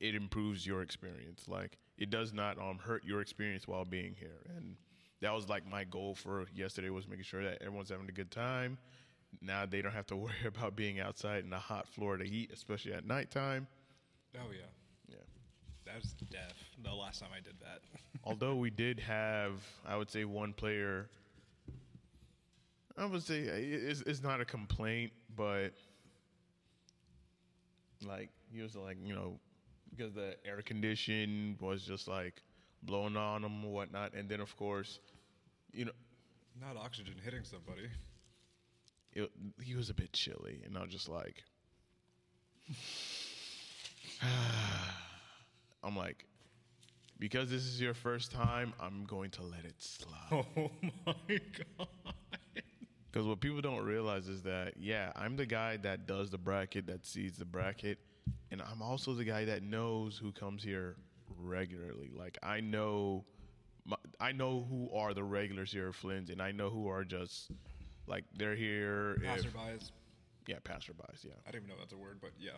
it improves your experience. Like it does not um, hurt your experience while being here. And that was like my goal for yesterday was making sure that everyone's having a good time. Now they don't have to worry about being outside in the hot Florida heat, especially at nighttime. Oh yeah, Yeah. that's deaf. The last time I did that. Although we did have, I would say, one player. I would say it's, it's not a complaint, but like he was like you know because the air condition was just like blowing on him and whatnot, and then of course, you know, Not oxygen hitting somebody. it, he was a bit chilly, and I was just like, I'm like, because this is your first time, I'm going to let it slide. Oh my god. Because what people don't realize is that, yeah, I'm the guy that does the bracket, that sees the bracket, and I'm also the guy that knows who comes here regularly. Like I know, my, I know who are the regulars here at Flynn's, and I know who are just like they're here. if- yeah, passerbys. Yeah, I don't even know that's a word, but yeah.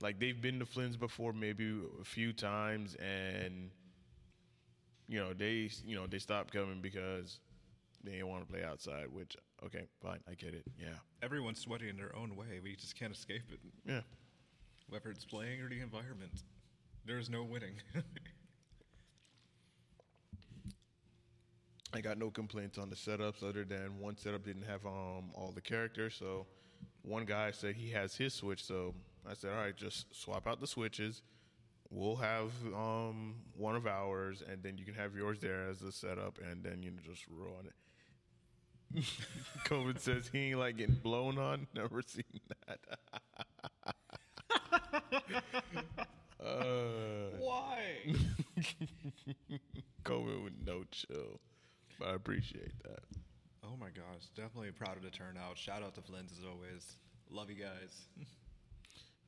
like they've been to Flynn's before, maybe a few times, and you know they, you know, they stopped coming because they didn't want to play outside. Which, okay, fine, I get it. Yeah, Everyone's sweaty in their own way. We just can't escape it. yeah. It's playing or the environment, there is no winning. I got no complaints on the setups other than one setup didn't have um, all the characters. So one guy said he has his switch. So I said, all right, just swap out the switches. We'll have um, one of ours, and then you can have yours there as a setup, and then you know, just roll it. Coven says he ain't like getting blown on. Never seen that. Uh, Why? Coven with no chill, but I appreciate that. oh my gosh, definitely proud of the turnout. Shout out to Flynn's as always. Love you guys.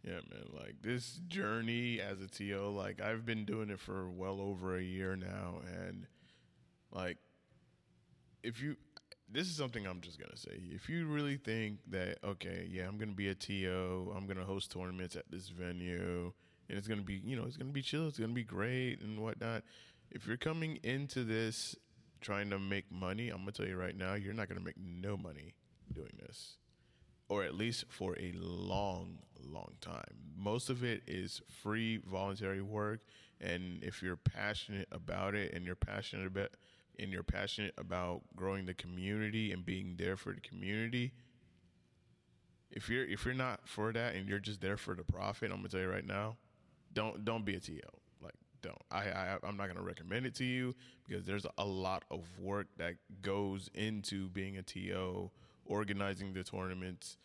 Yeah, man. Like this journey as a TO, like I've been doing it for well over a year now, and like if you, this is something I'm just gonna say. If you really think that okay, yeah, I'm gonna be a TO, I'm gonna host tournaments at this venue, and it's gonna be, you know, it's gonna be chill, it's gonna be great and whatnot. If you're coming into this trying to make money, I'm gonna tell you right now, you're not gonna make no money doing this or at least for a long, long time. Most of it is free voluntary work, and if you're passionate about it, and you're passionate about, and you're passionate about growing the community and being there for the community, if you're if you're not for that and you're just there for the profit, I'm gonna tell you right now, don't don't be a TO. Like don't. I, I I'm not gonna recommend it to you because there's a lot of work that goes into being a TO, organizing the tournaments,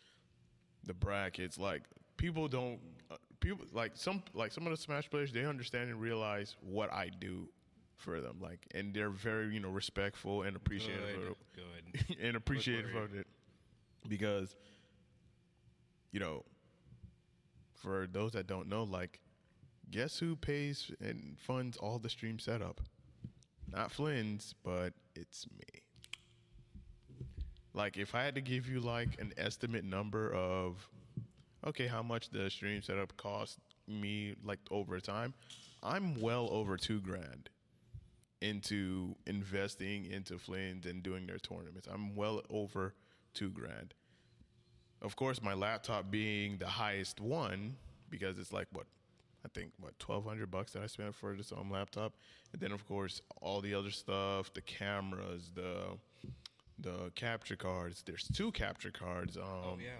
the brackets. Like people don't uh, people like some like some of the Smash players they understand and realize what I do for them. Like and they're very you know respectful and appreciative Good, of, good. and appreciative of it because you know for those that don't know like guess who pays and funds all the stream setup not flynn's but it's me like if i had to give you like an estimate number of okay how much the stream setup cost me like over time i'm well over two grand into investing into Flynn's and doing their tournaments. I'm well over two grand. Of course, my laptop being the highest one because it's like what I think what twelve hundred bucks that I spent for this home laptop, and then of course all the other stuff, the cameras, the the capture cards. There's two capture cards. Um, Oh yeah.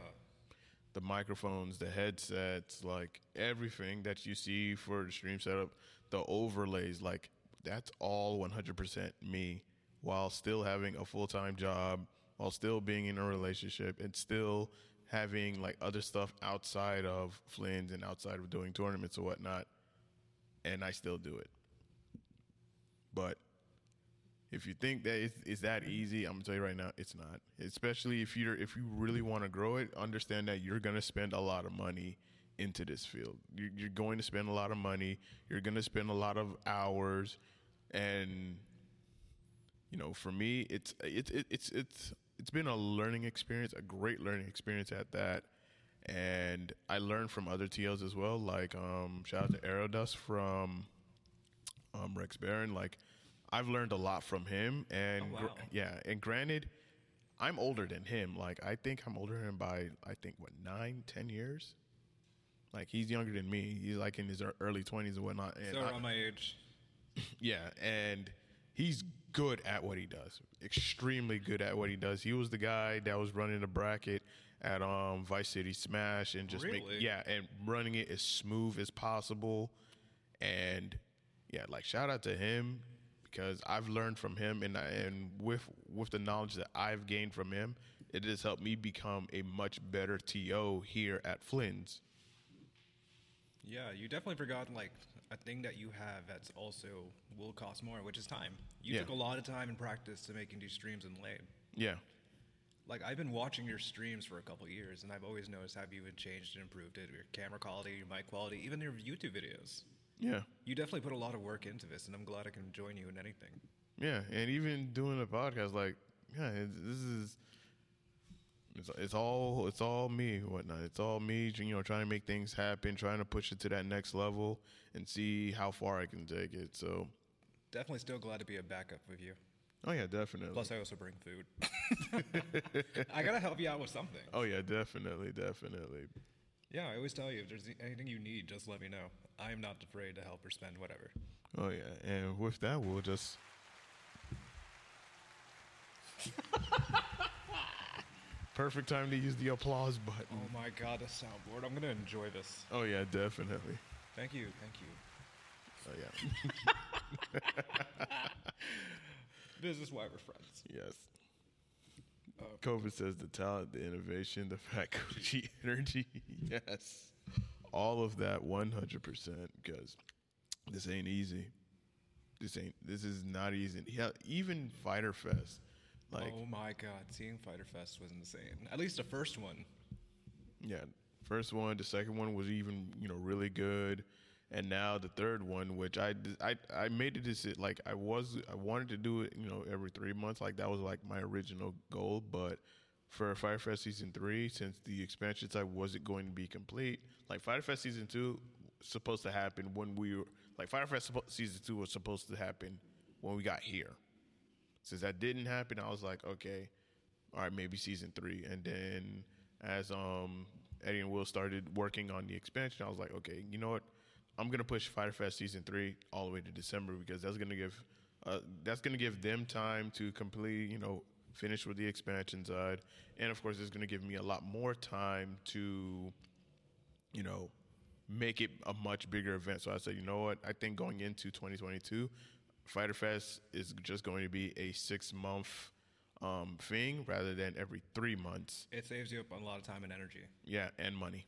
the microphones, the headsets, like everything that you see for the stream setup, the overlays, like that's all 100% me while still having a full time job, while still being in a relationship, and still having like other stuff outside of Flynn's and outside of doing tournaments or whatnot. And I still do it. But if you think that it's, it's that easy, I'm gonna tell you right now, it's not. Especially if you're if you really want to grow it, understand that you're gonna spend a lot of money into this field. You're, you're going to spend a lot of money. You're gonna spend a lot of hours, and you know, for me, it's it's it, it's it's it's been a learning experience, a great learning experience at that. And I learned from other TOs as well. Like um, shout out to Aerodust from um, Rex Barron. Like I've learned a lot from him, and Oh, gr- yeah, and granted, I'm older than him. Like I think I'm older than him by I think what nine, ten years. Like he's younger than me. He's like in his early twenties and whatnot. And So I- around my age. yeah, and he's good at what he does. Extremely good at what he does. He was the guy that was running the bracket at um Vice City Smash and just make yeah, and running it as smooth as possible. And yeah, like shout out to him because I've learned from him and I- and with with the knowledge that I've gained from him, it has helped me become a much better TO here at Flynn's. Yeah, you definitely forgot like a thing that you have that's also will cost more, which is time. You Yeah. took a lot of time and practice to making these streams in late. Yeah. Like I've been watching your streams for a couple years, and I've always noticed how you had changed and improved it. Your camera quality, your mic quality, even your YouTube videos. Yeah. You definitely put a lot of work into this, and I'm glad I can join you in anything. Yeah, and even doing a podcast, like, yeah, this is it's, it's all it's all me, whatnot. It's all me, you know, trying to make things happen, trying to push it to that next level, and see how far I can take it. So, Definitely still glad to be a backup with you. oh yeah, definitely. Plus, I also bring food. I gotta help you out with something. oh yeah, definitely, definitely. Yeah, I always tell you if there's anything you need, just let me know. I am not afraid to help or spend whatever. Oh yeah, and with that, we'll just. Perfect time to use the applause button. Oh my god, the soundboard. I'm gonna enjoy this. Oh yeah, definitely. Thank you, thank you. Oh yeah. This is why we're friends. Yes. Oh. Coven says the talent, the innovation, the faculty energy. Yes. All of that 100% because this ain't easy. This ain't, this is not easy. Yeah, even Fighter Fest. Like, oh my god, seeing Fighter Fest was insane. At least the first one. yeah, first one, the second one was even, you know, really good. And now the third one, which I, I, I made a decision, like I was, I wanted to do it, you know, every three months. Like that was like my original goal. But for Fighter Fest season three, since the expansion side wasn't going to be complete, like Fighter Fest season two supposed to happen when we were, like Fighter Fest season two was supposed to happen when we got here. Since that didn't happen, I was like, okay, all right, maybe season three. And then as um Eddie and Will started working on the expansion, I was like, okay, you know what? I'm gonna push Fighter Fest season three all the way to December because that's gonna give uh, that's gonna give them time to complete, you know, finish with the expansion side, and of course, it's gonna give me a lot more time to, you know, make it a much bigger event. So I said, you know what? I think going into 2022, Fighter Fest is just going to be a six month um, thing rather than every three months. It saves you up a lot of time and energy. Yeah, and money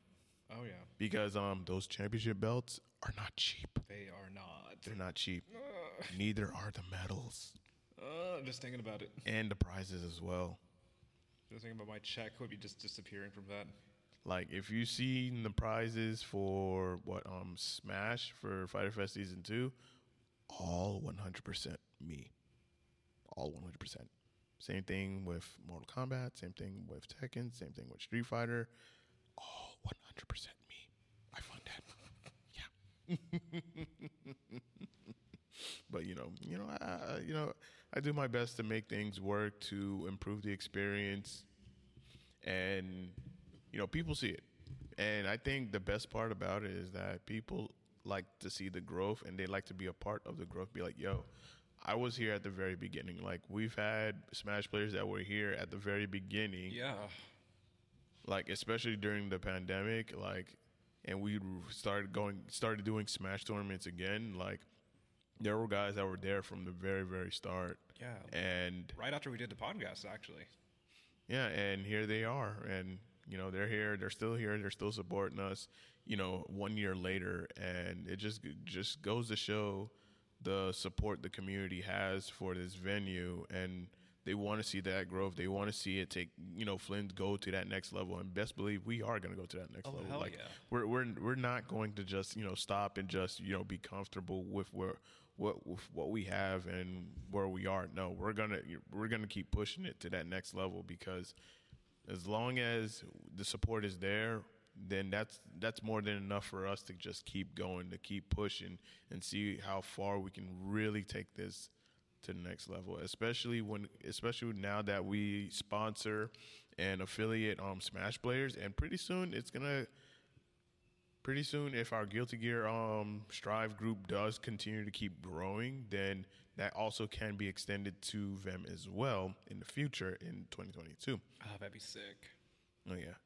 Oh yeah, because um those championship belts are not cheap. they are not. They're not cheap. Neither are the medals Uh, just thinking about it. and the prizes as well. Just thinking about my check would be just disappearing from that. Like if you seen the prizes for what um Smash for Fighter Fest season two, all 100% me, all 100%. Same thing with Mortal Kombat. Same thing with Tekken. Same thing with Street Fighter. All 100% me. I fund that. Yeah. but you know, you know, I, you know, I do my best to make things work to improve the experience and you know people see it and i think the best part about it is that people like to see the growth and they like to be a part of the growth be like yo i was here at the very beginning like we've had smash players that were here at the very beginning Yeah. like especially during the pandemic like and we started going started doing smash tournaments again like there were guys that were there from the very very start Yeah. and Right after we did the podcast, actually. yeah, and here they are, and you know they're here, they're still here, they're still supporting us. You know, one year later, and it just just goes to show the support the community has for this venue, and they want to see that growth. They want to see it take you know Flint go to that next level, and best believe we are going to go to that next Oh, level. hell like yeah. we're we're we're not going to just you know stop and just you know be comfortable with where what with what we have and where we are. No, we're gonna we're gonna keep pushing it to that next level because as long as the support is there, then that's that's more than enough for us to just keep going, to keep pushing, and see how far we can really take this to the next level, especially when, especially now that we sponsor and affiliate um Smash players, and pretty soon it's gonna, pretty soon if our Guilty Gear um Strive group does continue to keep growing, then that also can be extended to them as well in the future in 2022. Oh, ah, that'd be sick. Oh yeah.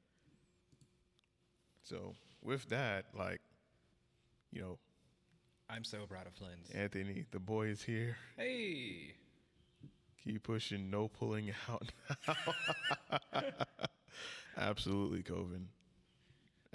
So with that, like, you know, I'm so proud of Flynn's. Anthony, the boy is here. Hey, Keep pushing, no pulling out. Now. Absolutely, Coven.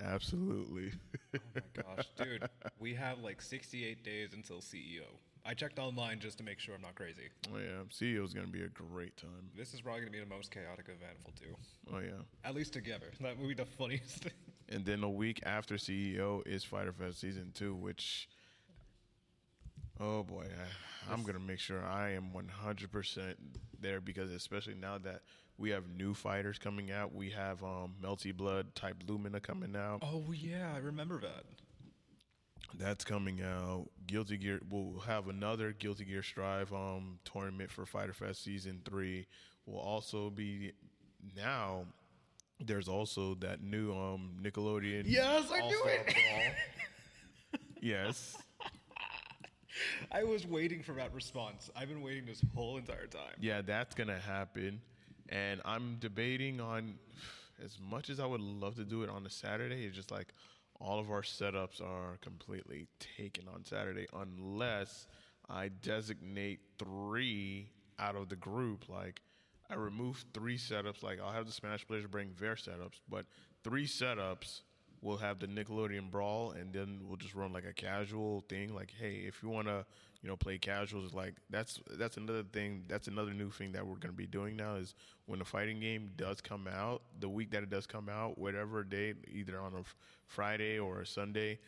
Absolutely. oh my gosh, dude, we have like 68 days until CEO. I checked online just to make sure I'm not crazy. oh yeah, CEO is gonna be a great time. This is probably gonna be the most chaotic event we'll do, Oh yeah. at least together. That would be the funniest thing. And then a week after CEO is Fighter Fest season two, which, oh boy, I, I'm gonna make sure I am 100% there because especially now that we have new fighters coming out, we have um, Melty Blood type Lumina coming out. Oh yeah, I remember that. That's coming out. Guilty Gear. We'll have another Guilty Gear Strive um tournament for Fighter Fest season three. Will also be now. There's also that new um Nickelodeon. Yes, I knew it. Yes. I was waiting for that response. I've been waiting this whole entire time. Yeah, that's gonna happen, and I'm debating on as much as I would love to do it on a Saturday. It's just like all of our setups are completely taken on Saturday unless I designate three out of the group. Like I remove three setups. Like I'll have the Smash players bring their setups, but three setups we'll have the Nickelodeon Brawl, and then we'll just run like a casual thing. Like, hey, if you want to, you know, play casuals, like that's that's another thing. That's another new thing that we're gonna be doing now is when the fighting game does come out, the week that it does come out, whatever day, either on a Friday or a Sunday.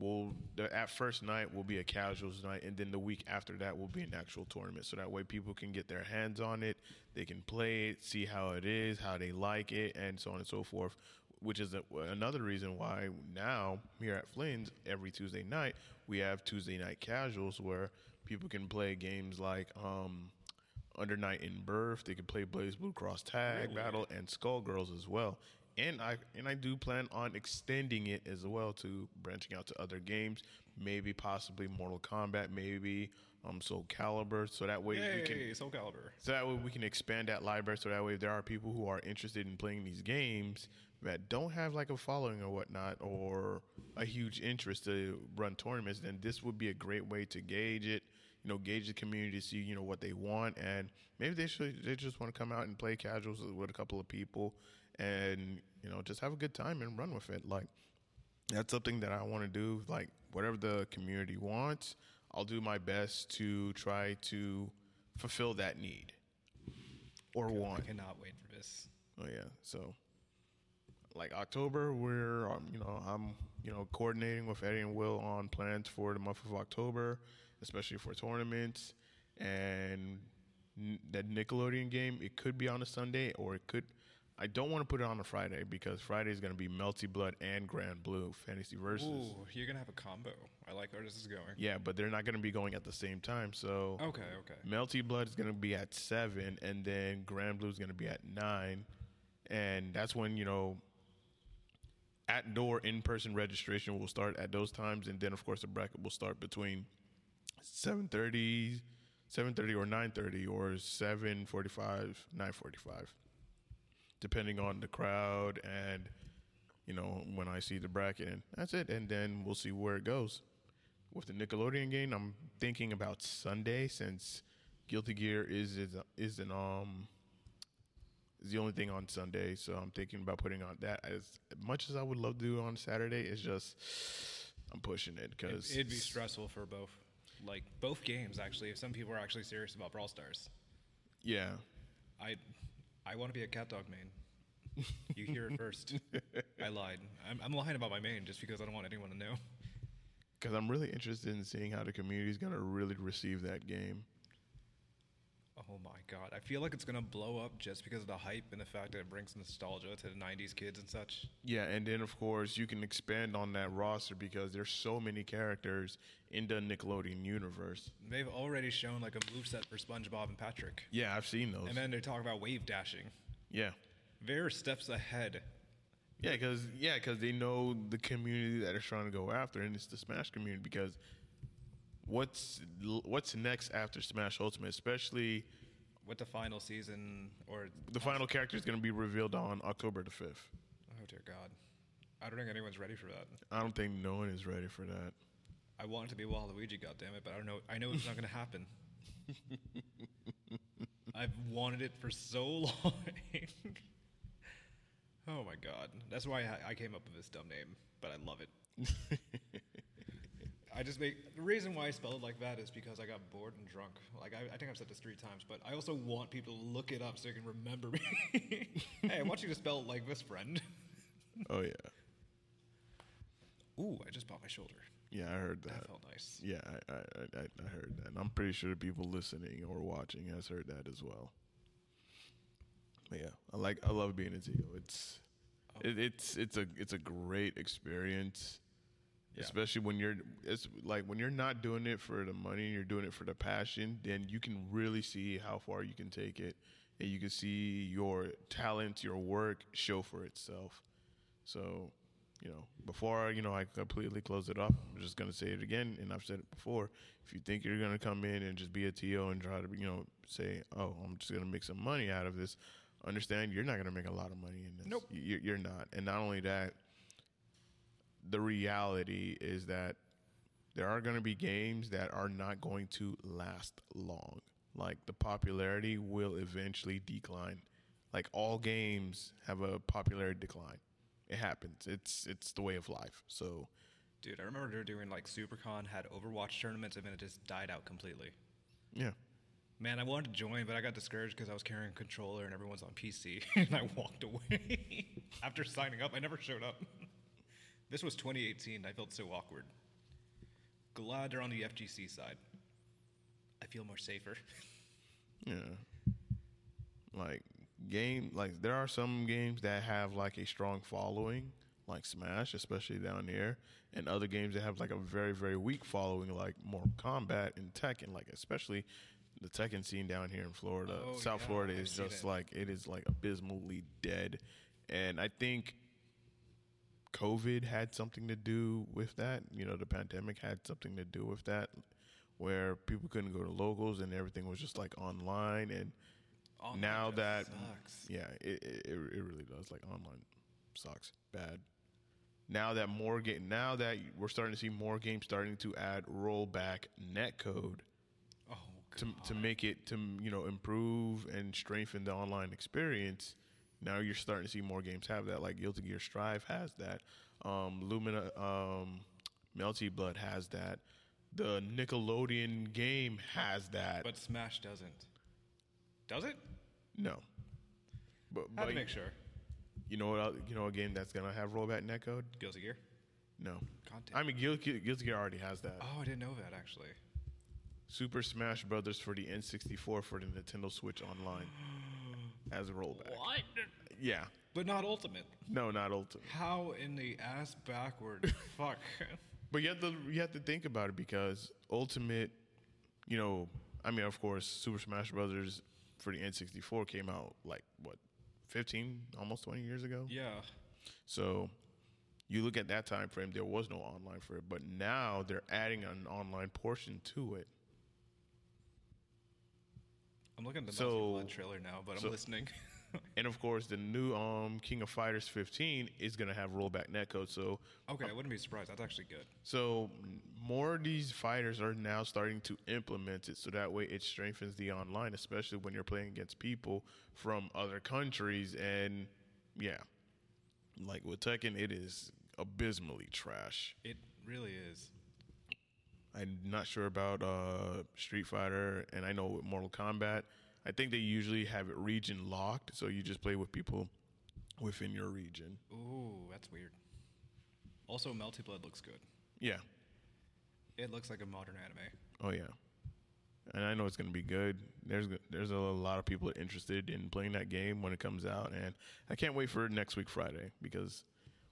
We'll the at first night will be a casuals night, and then the week after that will be an actual tournament. So that way people can get their hands on it, they can play it, see how it is, how they like it, and so on and so forth which is another reason why now here at Flynn's every Tuesday night we have Tuesday night casuals where people can play games like um, Under Night in Birth. They can play BlazBlue Cross Tag Battle and Skullgirls as well. And I and I do plan on extending it as well to branching out to other games, maybe possibly Mortal Kombat, maybe um Soul Calibur, so that way we can Soul Calibur. so that way we can expand that library. So that way, if there are people who are interested in playing these games that don't have like a following or whatnot, or a huge interest to run tournaments, then this would be a great way to gauge it. You know, gauge the community, see you know what they want, and maybe they should they just want to come out and play casuals with a couple of people, and you know just have a good time and run with it. Like that's something that I want to do. Like whatever the community wants, I'll do my best to try to fulfill that need or I want. cannot wait for this. Oh yeah, so like October, we're um, you know I'm you know coordinating with Eddie and Will on plans for the month of October, especially for tournaments and n- that Nickelodeon game. It could be on a Sunday or it could. I don't want to put it on a Friday because Friday is going to be Melty Blood and Granblue Fantasy Versus. Ooh, you're gonna have a combo. I like where this is going. Yeah, but they're not going to be going at the same time. So Okay, okay. Melty Blood is going to be at seven, and then Granblue is going to be at nine, and that's when you know at door in person registration will start at those times, and then of course the bracket will start between 7:30, 7:30 or 9:30 or 7:45, 9:45, depending on the crowd and you know when I see the bracket, and that's it, and then we'll see where it goes. With the Nickelodeon game, I'm thinking about Sunday since Guilty Gear is is is an um is the only thing on Sunday. So I'm thinking about putting on that. As much as I would love to do it on Saturday, it's just I'm pushing it because It'd be stressful for both, like both games actually. If some people are actually serious about Brawl Stars, yeah. I, I want to be a cat dog main. You hear it first. I lied. I'm, I'm lying about my main just because I don't want anyone to know. Because I'm really interested in seeing how the community is going to really receive that game. Oh my god. I feel like it's gonna blow up just because of the hype and the fact that it brings nostalgia to the '90s kids and such. Yeah, and then of course you can expand on that roster because there's so many characters in the Nickelodeon universe. They've already shown like a moveset for SpongeBob and Patrick, Yeah, I've seen those. and then they talk about wave dashing. yeah, They're steps ahead. yeah, because yeah, because they know the community that they're trying to go after, and it's the Smash community. Because what's what's next after Smash Ultimate, especially With the final season, or the final character is going to be revealed on October the fifth. oh dear God, I don't think anyone's ready for that. I don't think no one is ready for that. I want it to be Waluigi, goddamn it! but I don't know. I know it's not going to happen. I've wanted it for so long. oh my god, that's why I, I came up with this dumb name, but I love it. I just make the reason why I spell it like that is because I got bored and drunk. Like I, I think I've said this three times, but I also want people to look it up so they can remember me. hey, I want you to spell it like this, friend. Oh yeah, Ooh, I just bought my shoulder. yeah, I heard that. That felt nice. Yeah, I, I, I, I heard that. And I'm pretty sure people listening or watching has heard that as well. But yeah, I like I love being a TO. It's oh. it, it's it's a it's a great experience. Yeah. Especially when you're it's like when you're not doing it for the money and you're doing it for the passion, then you can really see how far you can take it and you can see your talent, your work show for itself. So, you know, before you know I completely close it up, I'm just gonna say it again, and I've said it before. If you think you're gonna come in and just be a TO and try to, you know, say, "Oh, I'm just gonna make some money out of this," understand you're not gonna make a lot of money in this. Nope. You're, you're not. And not only that, the reality is that there are going to be games that are not going to last long. Like the popularity will eventually decline. Like all games have a popularity decline. It happens. It's it's the way of life. So Dude, I remember they were doing like SuperCon, had Overwatch tournaments, and then it just died out completely. yeah, Man, I wanted to join, but I got discouraged because I was carrying a controller and everyone's on PC, and I walked away. After signing up, I never showed up. This was 2018. I felt so awkward. Glad they're on the FGC side. I feel more safer. yeah. Like game, like there are some games that have like a strong following, like Smash, especially down here, and other games that have like a very very weak following, like Mortal Kombat and Tekken, like especially the Tekken scene down here in Florida, Oh, South yeah, Florida I've is just it. like it is like abysmally dead, and I think COVID had something to do with that. You know, the pandemic had something to do with that, where people couldn't go to locals and everything was just like online. And Online now that, sucks. yeah, it, it it it really does. Like online sucks bad. Now that more game, now that we're starting to see more games starting to add rollback netcode Oh, to to make it to you know improve and strengthen the online experience. Now you're starting to see more games have that. Like Guilty Gear Strive has that. Um, Lumina, um, Melty Blood has that. The Nickelodeon game has that. But Smash doesn't. Does it? no. But, but to make sure? you know what? You know a game that's gonna have rollback netcode? Guilty Gear? No. Content. I mean, Guilty, Guilty Gear already has that. Oh, I didn't know that actually. Super Smash Brothers for the N64 for the Nintendo Switch Online has a rollback. What? Yeah. But not Ultimate. No, not Ultimate. How in the ass backward? Fuck. But you have to you have to think about it because Ultimate, you know, I mean, of course, Super Smash Brothers for the N64 came out like what, fifteen, almost twenty years ago. yeah. So you look at that time frame, there was no online for it, but now they're adding an online portion to it. I'm looking at the So- Blood trailer now, but I'm listening. And of course, the new um, King of Fighters 15 is gonna have rollback netcode. So okay, I wouldn't be surprised. That's actually good. So more of these fighters are now starting to implement it, so that way it strengthens the online, especially when you're playing against people from other countries. And yeah, like with Tekken, it is abysmally trash. It really is. I'm not sure about uh, Street Fighter, and I know with Mortal Kombat, I think they usually have it region locked, so you just play with people within your region. Ooh, that's weird. Also, Melty Blood looks good. Yeah. It looks like a modern anime. Oh yeah. and I know it's going to be good. There's there's a lot of people interested in playing that game when it comes out, and I can't wait for next week Friday because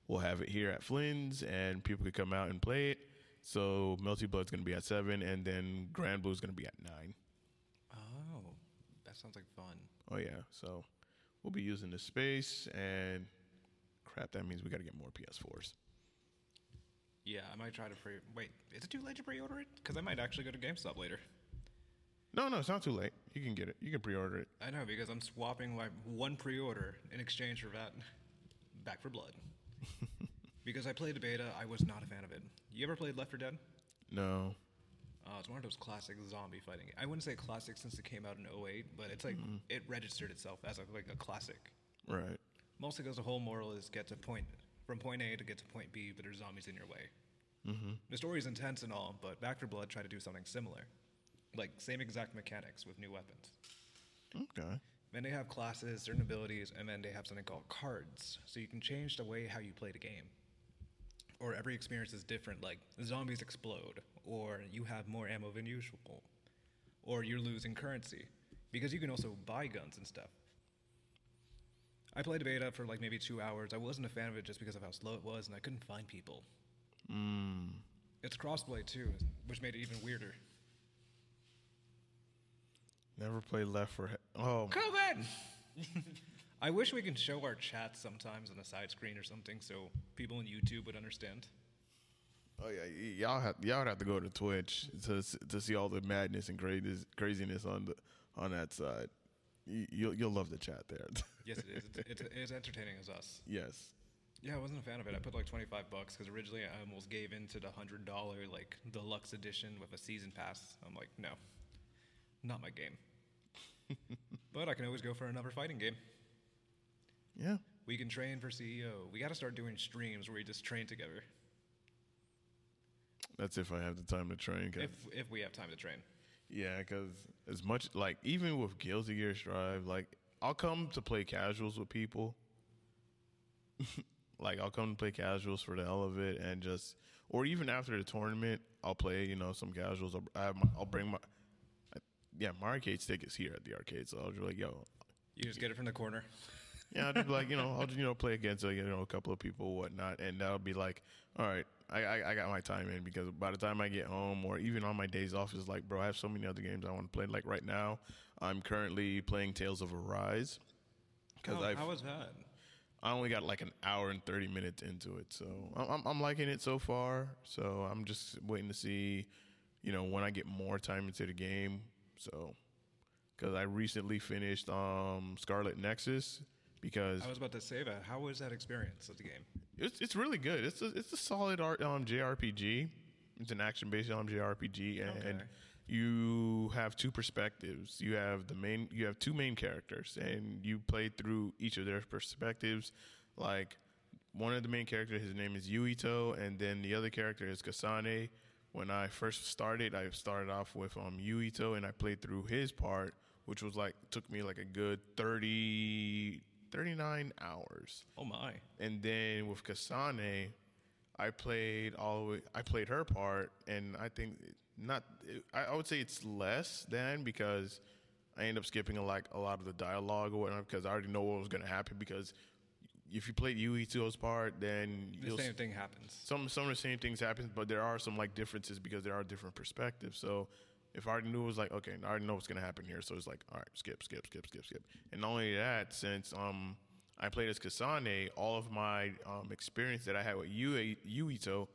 we'll have it here at Flynn's, and people could come out and play it. So Melty Blood's going to be at seven, and then Granblue's going to be at nine. Oh, that sounds like fun. Oh yeah, so we'll be using the space, and crap, that means we got to get more PS4s. Yeah, I might try to pre. Wait, is it too late to pre-order it? Because I might actually go to GameStop later. No, no, it's not too late. You can get it. You can pre-order it. I know because I'm swapping like one pre-order in exchange for that. Back for Blood. because I played beta, I was not a fan of it. You ever played Left 4 Dead? No. Uh, it's one of those classic zombie fighting. Games. I wouldn't say classic since it came out in 08, but it's like it registered itself as a, like a classic. Right. Mostly because the whole moral is get to point from point A to get to point B, but there's zombies in your way. Mm-hmm. The story's intense and all, but Back 4 Blood tried to do something similar, like same exact mechanics with new weapons. Okay. Then they have classes, certain abilities, and then they have something called cards, so you can change the way how you play the game. Or every experience is different, like zombies explode, or you have more ammo than usual, or you're losing currency, because you can also buy guns and stuff. I played beta for like maybe two hours. I wasn't a fan of it just because of how slow it was, and I couldn't find people. Mm. It's crossplay too, which made it even weirder. Never played Left 4. He- oh, COVID! I wish we could show our chat sometimes on the side screen or something so people on YouTube would understand. oh yeah. y- Y'all have y'all would have to go to Twitch to to see all the madness and craziness craziness on the on that side. You, you'll you'll love the chat there. Yes, it is. It's, it's, it's entertaining as us. yes. Yeah, I wasn't a fan of it. I put like 25 bucks because originally I almost gave in to the $100 like deluxe edition with a season pass. I'm like, no, not my game. but I can always go for another fighting game. Yeah. We can train for CEO. We got to start doing streams where we just train together That's if I have the time to train. 'cause- if if we have time to train. Yeah, because as much like even with Guilty Gear Strive, like I'll come to play casuals with people. like I'll come to play casuals for the hell of it, and just or even after the tournament, I'll play you know some casuals. I'll, I have my, I'll bring my yeah my arcade stick is here at the arcade, so I'll be like yo. You just get it from the corner. Yeah, I'll like you know I'll just you know play against like, you know a couple of people whatnot, and that'll be like all right. I, I, I got my time in because by the time I get home or even on my days off, it's like, bro, I have so many other games I want to play. Like right now, I'm currently playing Tales of Arise because How, I've how was that? I only got like an hour and 30 minutes into it. So I'm, I'm, I'm liking it so far. So I'm just waiting to see, you know, when I get more time into the game. So, because I recently finished um, Scarlet Nexus because I was about to say that. How was that experience of the game? it's, it's really good. It's a, it's a solid art, um, JRPG. It's an action based um, JRPG. And Okay. you have two perspectives. You have the main, you have two main characters, and you play through each of their perspectives. Like one of the main characters, his name is Yuito, and then the other character is Kasane. When I first started, I started off with um, Yuito, and I played through his part, which was like took me like a good 30, 39 hours. Oh my! And then with Kasane, I played all the way. I played her part, and I think not. I, I would say it's less than because I end up skipping like a lot of the dialogue or whatnot because I already know what was going to happen. Because if you played Yuito's part, then The same thing happens. some some of the same things happen, but there are some like differences because there are different perspectives. So if I already knew it was like, okay, I already know what's gonna happen here, so it's like, all right, skip, skip, skip, skip, skip. And not only that, since um I played as Kasane, all of my um experience that I had with Yu- Yuito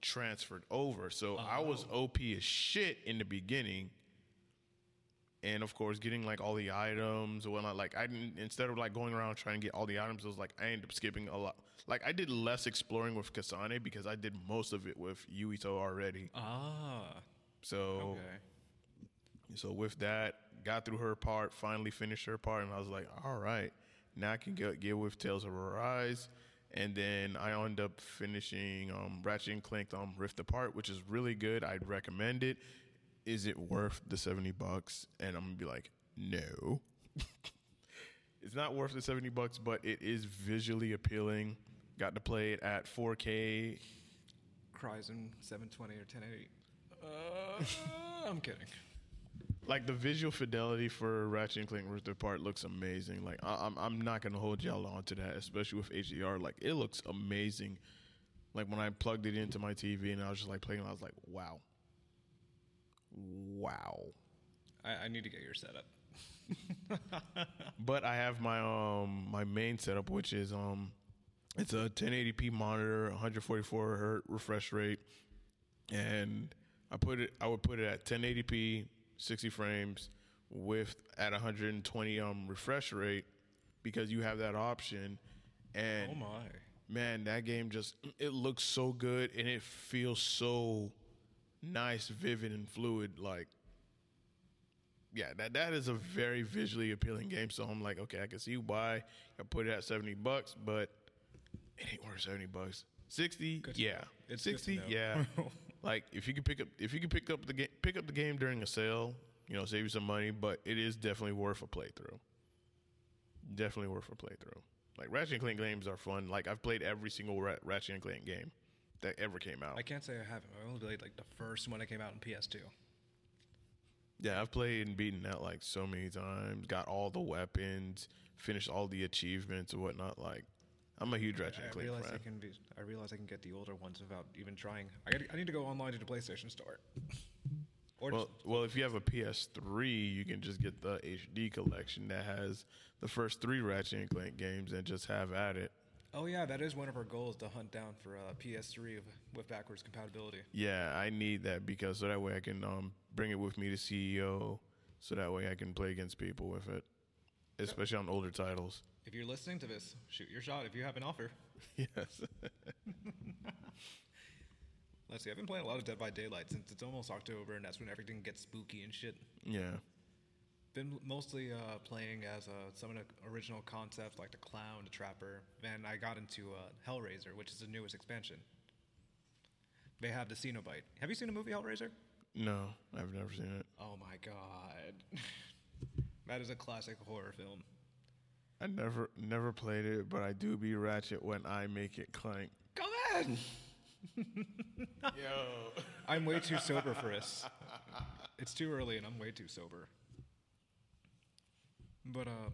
transferred over. So I was OP as shit in the beginning. And of course, getting like all the items and whatnot. Like I didn't instead of like going around trying to get all the items, it was like I ended up skipping a lot. Like I did less exploring with Kasane because I did most of it with Yuito already. Ah, So okay. So with that, got through her part, finally finished her part, and I was like, all right, now I can get get with Tales of Arise. And then I end up finishing um, Ratchet and Clank um, Rift Apart, which is really good. I'd recommend it. Is it worth the seventy bucks? And I'm gonna be like, no. it's not worth the seventy bucks, but it is visually appealing. Got to play it at 4K. Cries in 720 or 1080. Uh, I'm kidding. Like the visual fidelity for Ratchet and Clank Rift Apart looks amazing. Like I, I'm I'm not gonna hold y'all on to that, especially with HDR. Like it looks amazing. Like when I plugged it into my TV and I was just like playing, I was like, wow, wow. I, I need to get your setup. But I have my um my main setup, which is um it's a 1080p monitor, 144 hertz refresh rate, and I put it I would put it at 1080p, 60 frames, with at 120 um refresh rate because you have that option. And Oh my. man, that game just it looks so good and it feels so nice, vivid, and fluid. Like, yeah, that that is a very visually appealing game. So I'm like, okay, I can see why I put it at seventy bucks, but it ain't worth seventy bucks. Sixty, yeah. It's sixty, yeah. like if you can pick up if you can pick up the game pick up the game during a sale, you know, save you some money, but it is definitely worth a playthrough. Definitely worth a playthrough. Like Ratchet and Clank games are fun. Like I've played every single Ra- Ratchet and Clank game that ever came out. I can't say I haven't. I only played like the first one that came out in PS2. Yeah, I've played and beaten that like so many times. Got all the weapons, finished all the achievements and whatnot. Like, I'm a huge Ratchet I and Clank realize I fan. can be. I realize I can get the older ones without even trying. I, got, I need to go online to the PlayStation Store. or Well, well, if you have a PS3, you can just get the HD collection that has the first three Ratchet and Clank games and just have at it. oh yeah, that is one of our goals to hunt down for uh, PS3 with, with backwards compatibility. Yeah, I need that because so that way I can um, bring it with me to CEO, so that way I can play against people with it, especially on older titles. If you're listening to this, shoot your shot if you have an offer. yes. Let's see. I've been playing a lot of Dead by Daylight since it's almost October, and that's when everything gets spooky and shit. yeah. Been mostly uh, playing as uh, some of the original concepts like the clown, the trapper. Then I got into uh, Hellraiser, which is the newest expansion. They have the Cenobite. Have you seen the movie Hellraiser? No, I've never seen it. Oh my god, that is a classic horror film. I never never played it, but I do be ratchet when I make it clank. Come on! Yo. I'm way too sober for this. It's too early, and I'm way too sober. But um,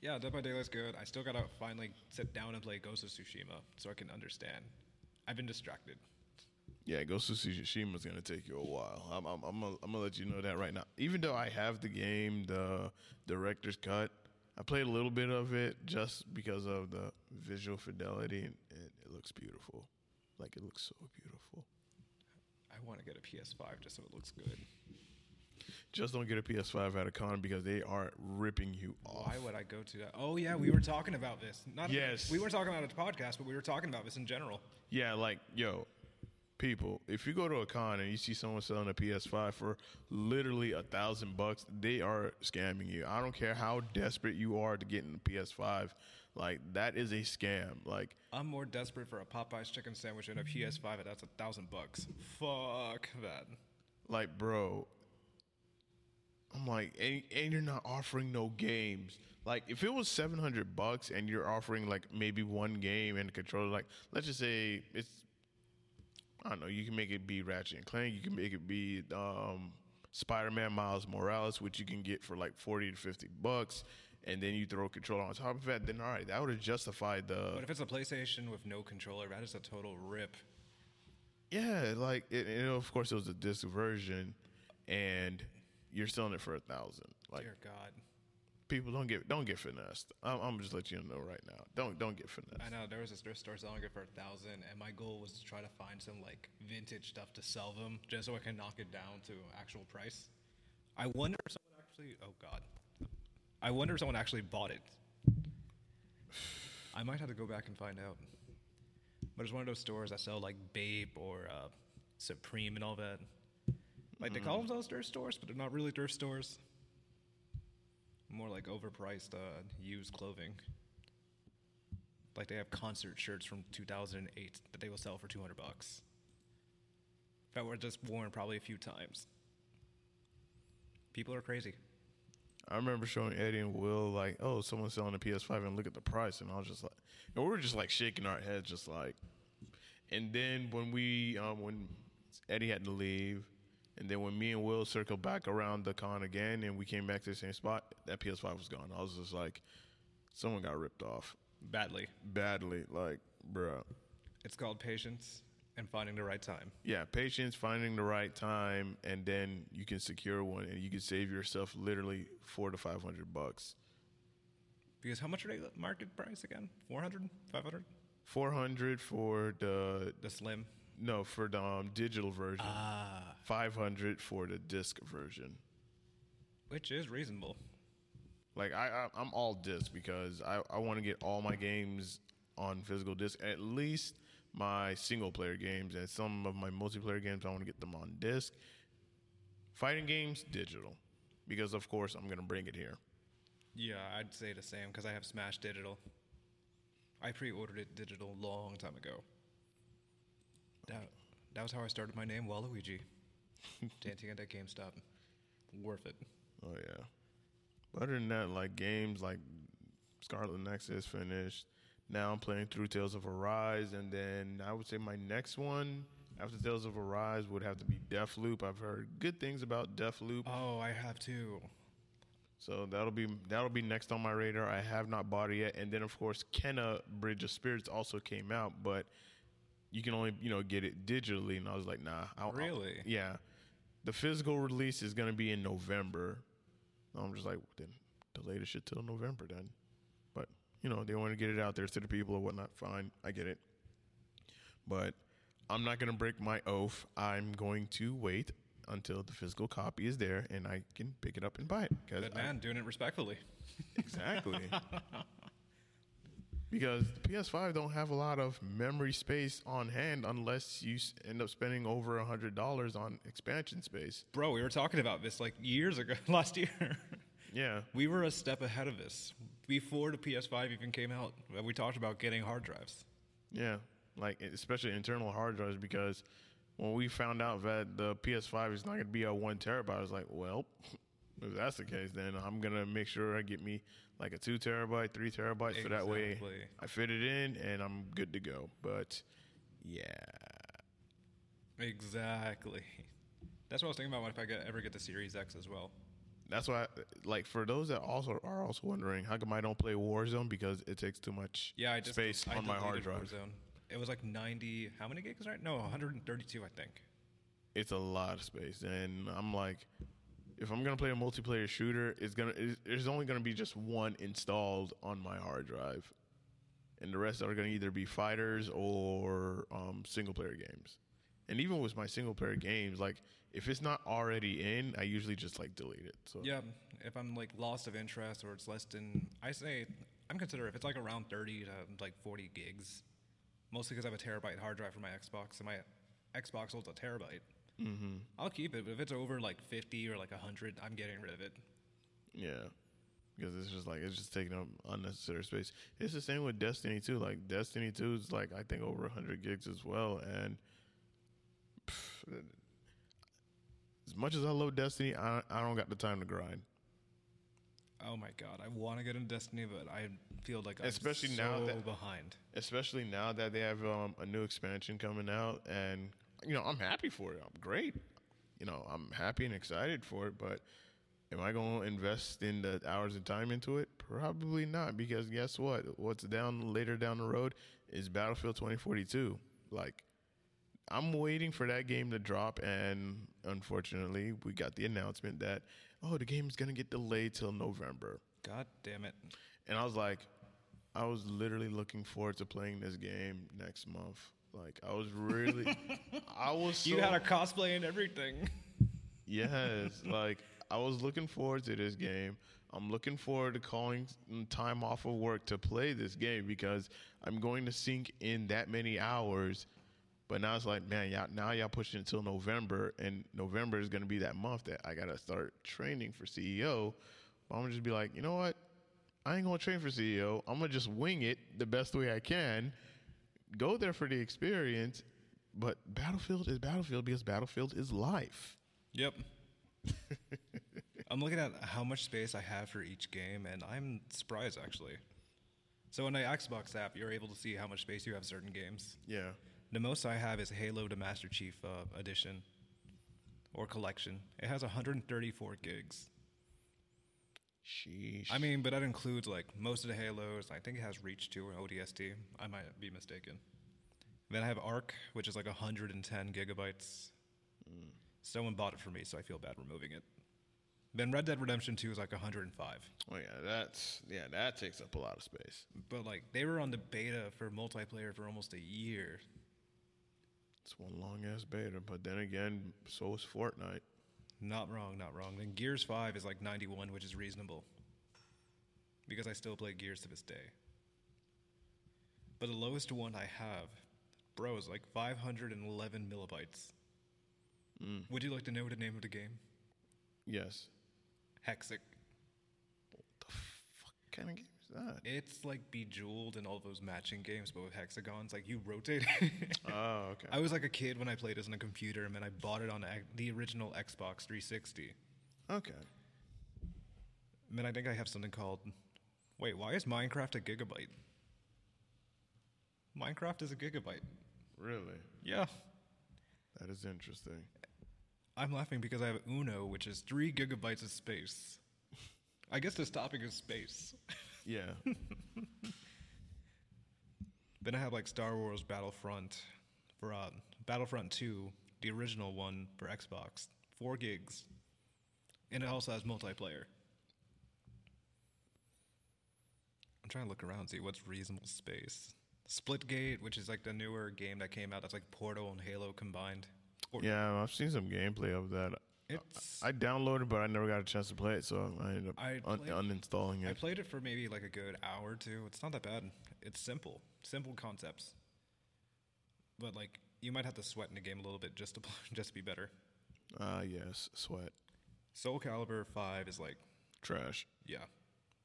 yeah, Dead by Daylight's good. I still gotta finally sit down and play Ghost of Tsushima so I can understand. I've been distracted. Yeah, Ghost of Tsushima is gonna take you a while. I'm, I'm, I'm, gonna, I'm gonna let you know that right now. Even though I have the game, the director's cut, I played a little bit of it just because of the visual fidelity, and it, it looks beautiful. Like it looks so beautiful. I want to get a PS5 just so it looks good. Just don't get a PS5 at a con because they are ripping you off. Why would I go to that? Oh yeah, we were talking about this. Not Yes. we weren't talking about a podcast, but we were talking about this in general. Yeah, like yo, people, if you go to a con and you see someone selling a PS5 for literally a thousand bucks, they are scamming you. I don't care how desperate you are to get in the PS5, like that is a scam. Like I'm more desperate for a Popeyes chicken sandwich than a PS5, and that's a thousand bucks. Fuck that. like bro, I'm like, and, and you're not offering no games. Like if it was seven hundred bucks and you're offering like maybe one game and a controller, like let's just say it's I don't know, you can make it be Ratchet and Clank, you can make it be um, Spider-Man Miles Morales, which you can get for like forty to fifty bucks, and then you throw a controller on top of that. Then all right, that would have justified the But if it's a PlayStation with no controller, that is a total rip. yeah, like it, and of course it was a disc version, and you're selling it for a thousand. Like Dear God. People don't get don't get finessed. I'm, I'm just let you know right now. Don't don't get finessed. I know there was a thrift store selling it for a thousand, and my goal was to try to find some like vintage stuff to sell them, just so I can knock it down to actual price. I wonder if someone actually. Oh God. I wonder if someone actually bought it. I might have to go back and find out. But it's one of those stores that sell like Babe or uh, Supreme and all that. Like they call themselves thrift stores, but they're not really thrift stores. More like overpriced uh, used clothing. Like they have concert shirts from 2008 that they will sell for 200 bucks. That were just worn probably a few times. People are crazy. I remember showing Eddie and Will like, oh, someone's selling a PS5 and look at the price, and I was just like, and we were just like shaking our heads, just like. And then when we, um, when Eddie had to leave, And then when me and Will circled back around the con again, and we came back to the same spot, that PS5 was gone. I was just like, someone got ripped off Badly. badly. Like, bruh. It's called patience and finding the right time. Yeah, patience, finding the right time, and then you can secure one, and you can save yourself literally four to five hundred bucks. Because how much are they market price again? 400? 500? Four hundred for the The slim. No for the um, digital version. Ah. Five hundred for the disc version. Which is reasonable. Like I, I I'm all disc because I I want to get all my games on physical disc. At least my single player games and some of my multiplayer games I want to get them on disc. Fighting games digital because of course I'm gonna bring it here. Yeah, I'd say the same because I have Smash Digital. I pre-ordered it digital a long time ago. That, that was how I started my name, Waluigi. Dancing at that GameStop. Worth it. Oh yeah. But other than that, like games like Scarlet Nexus finished. Now I'm playing through Tales of Arise, and then I would say my next one after Tales of Arise would have to be Deathloop. I've heard good things about Deathloop, Oh, I have too. so that'll be that'll be next on my radar. I have not bought it yet, and then of course Kena Bridge of Spirits also came out, but you can only you know get it digitally, and I was like, nah. I'll, I'll- Really? yeah. The physical release is gonna be in November. I'm just like, then delay the shit till November then. But you know, they want to get it out there to the people or whatnot. Fine, I get it. But I'm not gonna break my oath. I'm going to wait until the physical copy is there and I can pick it up and buy it. Good I- man, doing it respectfully. exactly. because the PS5 don't have a lot of memory space on hand unless you end up spending over a hundred dollars on expansion space. Bro, we were talking about this like years ago, last year. Yeah, we were a step ahead of this. Before the PS5 even came out, uh, we talked about getting hard drives. yeah, like especially internal hard drives because when we found out that the PS5 is not going to be a one terabyte, I was like, well, if that's the case, then I'm gonna make sure I get me like a two terabyte, three terabyte, so that way I fit it in and I'm good to go. But yeah, Exactly. That's what I was thinking about What if I get, ever get the Series X as well. That's why, like, for those that also are also wondering, how come I don't play Warzone because it takes too much Yeah, I just space I on my hard drive. Warzone. It was like 90. How many gigs? Right? No, 132, I think. It's a lot of space, and I'm like, if I'm gonna play a multiplayer shooter, it's gonna there's only gonna be just one installed on my hard drive, and the rest are gonna either be fighters or um, single player games. And even with my single player games, like if it's not already in, I usually just like delete it. So Yeah, if I'm like lost of interest or it's less than, I say I'm considering if it's like around 30 to like 40 gigs, mostly because I have a terabyte hard drive for my Xbox and my Xbox holds a terabyte. Mm-hmm. I'll keep it, but if it's over like 50 or like 100, I'm getting rid of it. Yeah. Because it's just like it's just taking up unnecessary space. It's the same with Destiny 2. Like Destiny 2 is like I think over 100 gigs as well and pff, as much as I love Destiny, I I don't got the time to grind. Oh my god, I want to get into Destiny, but I feel like I'm Especially so now that- behind. Especially now that they have um, a new expansion coming out and you know, I'm happy for it. I'm great. You know, I'm happy and excited for it, but am I going to invest in the hours and time into it? Probably not because guess what? What's down later down the road is Battlefield 2042. Like I'm waiting for that game to drop and unfortunately, we got the announcement that oh, the game's going to get delayed till November. God damn it. And I was like, I was literally looking forward to playing this game next month. Like I was really, I was. So, you had a cosplay and everything. yes. Like I was looking forward to this game. I'm looking forward to calling time off of work to play this game because I'm going to sink in that many hours. But now it's like, man, y'all, now y'all pushing it until November, and November is going to be that month that I gotta start training for CEO. But I'm gonna just be like, you know what? I ain't gonna train for CEO. I'm gonna just wing it the best way I can. Go there for the experience. But Battlefield is Battlefield because Battlefield is life. Yep. I'm looking at how much space I have for each game, and I'm surprised actually. So in the Xbox app, you're able to see how much space you have certain games. Yeah. The most I have is Halo: The Master Chief uh, Edition, or collection. It has 134 gigs. Sheesh. I mean, but that includes like most of the Halos. I think it has Reach 2 or ODST. I might be mistaken. Then I have ARK, which is like 110 gigabytes. Hmm. Someone bought it for me, so I feel bad removing it. Then Red Dead Redemption 2 is like 105. oh yeah, that's yeah, that takes up a lot of space. But like they were on the beta for multiplayer for almost a year. It's one long ass beta, but then again, so is Fortnite. Not wrong, not wrong. Then Gears 5 is like 91, which is reasonable. Because I still play Gears to this day. But the lowest one I have, bro, is like 511 millibytes. Mm. Would you like to know the name of the game? Yes. Hexic. What the fuck kind of game that? It's like Bejeweled and all those matching games, but with hexagons. Like you rotate. Oh, okay. I was like a kid when I played this on a computer, and then I bought it on the original Xbox 360. Okay. And then I think I have something called. Wait, why is Minecraft a gigabyte? Minecraft is a gigabyte. Really? Yeah. That is interesting. I'm laughing because I have Uno, which is three gigabytes of space. I guess this topic is space. Yeah. Then I have like Star Wars Battlefront for uh, Battlefront 2, the original one for Xbox, four gigs, and it also has multiplayer. I'm trying to look around and see what's reasonable space. Splitgate, which is like the newer game that came out, that's like Portal and Halo combined. Or- yeah, I've seen some gameplay of that. It's I downloaded, but I never got a chance to play it, so I ended up I un- played- uninstalling I played it for maybe like a good hour or two. It's not that bad. It's simple, simple concepts. But like you might have to sweat in the game a little bit just to just to be better. Ah, yes, sweat, Soul Calibur Five is like trash. yeah.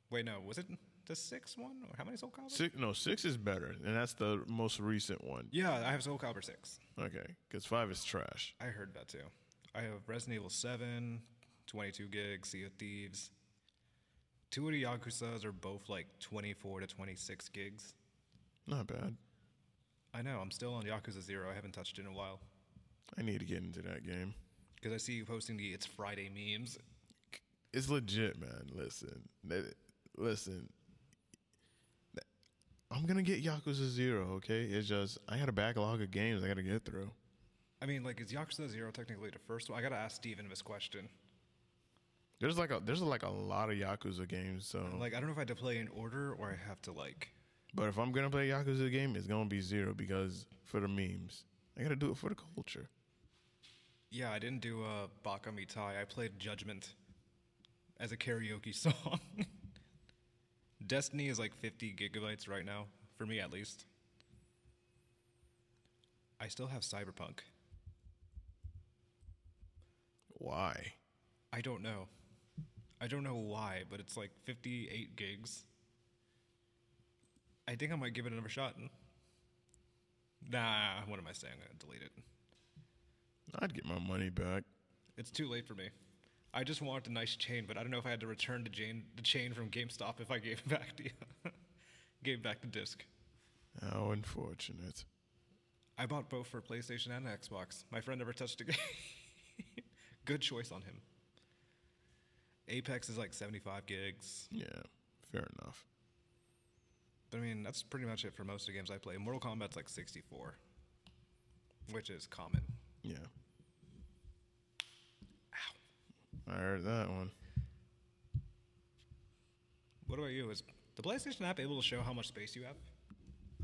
Wait, no, was it the sixth one or how many Soul Calibur? Six, no, six is better, and that's the most recent one. Yeah, I have Soul Calibur Six. Okay, because five is trash. I heard that too. I have Resident Evil 7, 22 gigs, Sea of Thieves. Two of the Yakuza's are both like 24 to 26 gigs. Not bad. I know, I'm still on Yakuza Zero. I haven't touched it in a while. I need to get into that game. Because I see you posting the It's Friday memes. It's legit, man. Listen, listen. I'm gonna get Yakuza Zero. Okay, it's just I got a backlog of games I got to get through. I mean, like, is Yakuza Zero technically the first one? I gotta ask Steven this question. There's like a there's like a lot of Yakuza games. So, Like, I don't know if I have to play in order or I have to, like. but if I'm gonna play a Yakuza game, it's gonna be Zero because for the memes, I gotta do it for the culture. Yeah, I didn't do uh, Baka Mitai. I played Judgment as a karaoke song. Destiny is like 50 gigabytes right now, for me at least. I still have Cyberpunk. Why? I don't know. I don't know why, but it's like 58 gigs. I think I might give it another shot. Nah, what am I saying? I'm gonna delete it. I'd get my money back. It's too late for me. I just wanted a nice chain, but I don't know if I had to return the chain, the chain from GameStop if I gave it back to the gave back the disc. How unfortunate. I bought both for PlayStation and Xbox. My friend never touched a game. Good choice on him. Apex is like 75 gigs. Yeah, fair enough. But I mean, that's pretty much it for most of the games I play. Mortal Kombat's like 64, which is common. Yeah. Ow. I heard that one. What about you? Is the PlayStation app able to show how much space you have?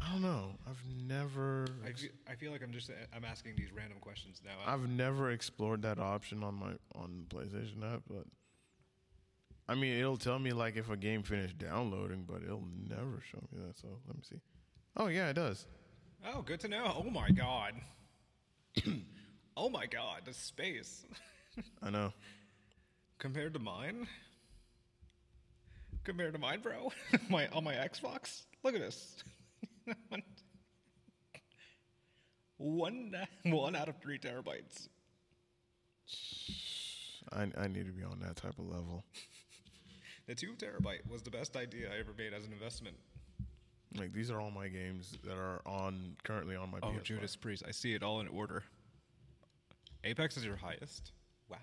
I don't know. I've never. I feel, I feel like I'm just I'm asking these random questions now. I've never explored that option on my on PlayStation app, but I mean, it'll tell me like if a game finished downloading, but it'll never show me that. So let me see. Oh yeah, it does. Oh, good to know. Oh my god. oh my god, the space. I know. Compared to mine? Compared to mine, bro? my on my Xbox? Look at this. One one out of three terabytes. I I need to be on that type of level. The two terabyte was the best idea I ever made as an investment. Like these are all my games that are on currently on my Oh, PS5. Judas Priest. I see it all in order. Apex is your highest. Wow.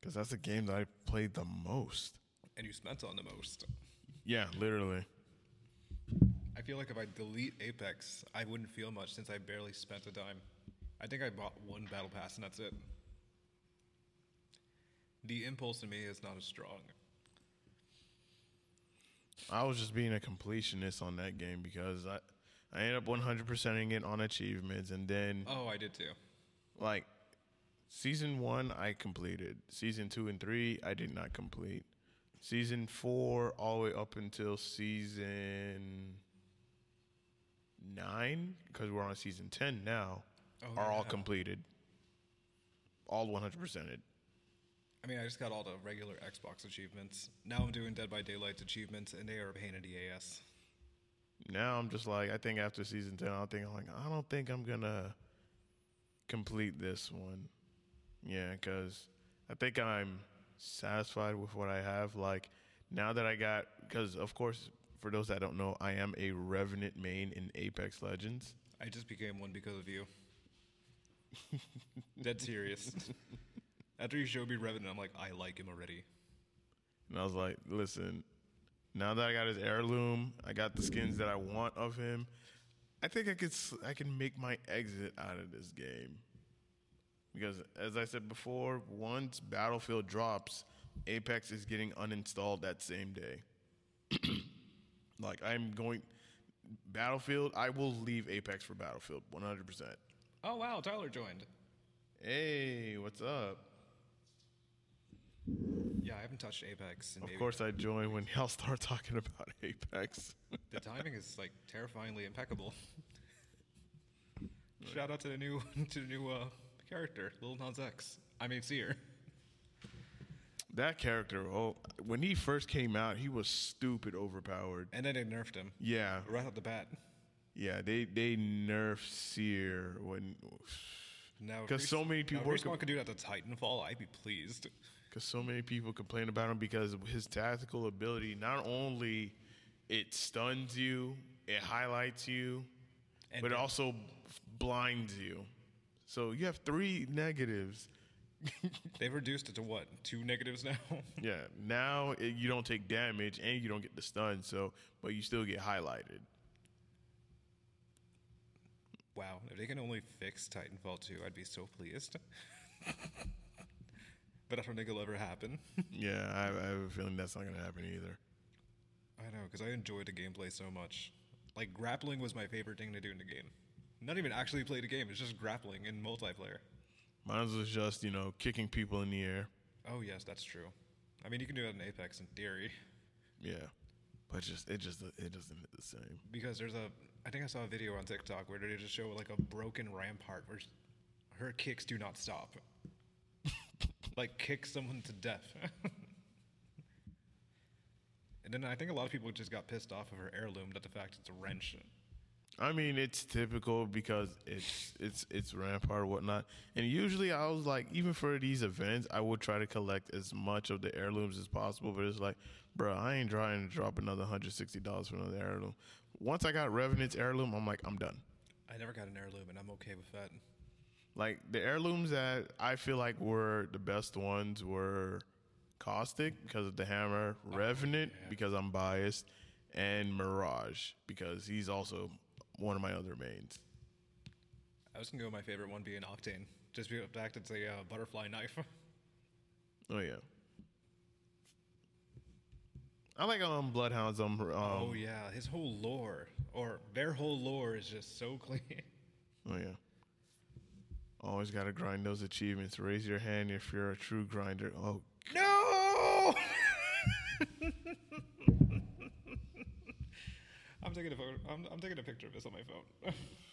Because that's the game that I played the most. And you spent on the most. Yeah, literally. I feel like if I delete Apex, I wouldn't feel much since I barely spent a dime. I think I bought one battle pass and that's it. The impulse in me is not as strong. I was just being a completionist on that game because I, I ended up 100%ing it on achievements. And then, Oh, I did too. like, season one, I completed. Season two and three, I did not complete. Season four, all the way up until season nine, because we're on season 10 now, Oh, are all completed. All 100%ed. I mean, I just got all the regular Xbox achievements. Now I'm doing Dead by Daylight's achievements, and they are a pain in the ass. now I'm just like I think after season ten, I think I'm like I don't think I'm gonna complete this one. Yeah, because I think I'm satisfied with what I have. Like now that I got, because of course, for those that don't know, I am a Revenant main in Apex Legends. I just became one because of you. Dead serious. After you showed me Revenant, I'm like, I like him already. And I was like, listen, now that I got his heirloom, I got the skins that I want of him. I think I could I can make my exit out of this game. Because as I said before, once Battlefield drops, Apex is getting uninstalled that same day. like I'm going Battlefield, I will leave Apex for Battlefield 100%. Oh wow, Tyler joined. Hey, what's up? Yeah, I haven't touched Apex. In Of course I join when y'all start talking about Apex. The timing is like terrifyingly impeccable. Shout out to the new to the new uh, character, Lil Nas X. I mean, Seer. That character, oh, when he first came out, he was stupid overpowered. And then they nerfed him Yeah, right off the bat. yeah, they they nerfed Seer when, Now, if 'Cause Res- so many now, people if were Respawn could do that to Titanfall, I'd be pleased. because so many people complain about him because of his tactical ability. Not only it stuns you, it highlights you, And but it also blinds you. So you have three negatives. They've reduced it to what? Two negatives now. Yeah, now it, you don't take damage and you don't get the stun. So, but you still get highlighted. wow, if they can only fix Titanfall 2, I'd be so pleased. but I don't think it'll ever happen. Yeah, I, I have a feeling that's not gonna happen either. I know, because I enjoyed the gameplay so much. Like, grappling was my favorite thing to do in the game. Not even actually play the game, it's just grappling in multiplayer. Mine was just you know kicking people in the air. Oh, yes, that's true. I mean, you can do that in Apex in theory. Yeah, but just it just it doesn't hit the same. Because there's a, I think I saw a video on TikTok where they just show like a broken rampart where her kicks do not stop. like kick someone to death. and then I think a lot of people just got pissed off of her heirloom that the fact it's a wrench. I mean, it's typical because it's it's it's rampart or whatnot. And usually, I was like, even for these events, I would try to collect as much of the heirlooms as possible. But it's like, bro, I ain't trying to drop another hundred sixty dollars for another heirloom. Once I got Revenant's heirloom, I'm like, I'm done. I never got an heirloom and I'm okay with that. Like the heirlooms that I feel like were the best ones were Caustic because of the hammer, oh, Revenant because I'm biased, and Mirage because he's also one of my other mains. I was gonna go with my favorite one being Octane. Just be the fact it's a uh, butterfly knife. Oh yeah. I like um Bloodhounds um, um oh yeah, his whole lore, or their whole lore is just so clean. oh yeah. Always gotta grind those achievements. Raise your hand if you're a true grinder. Oh No! taking a photo. I'm, I'm taking a picture of this on my phone.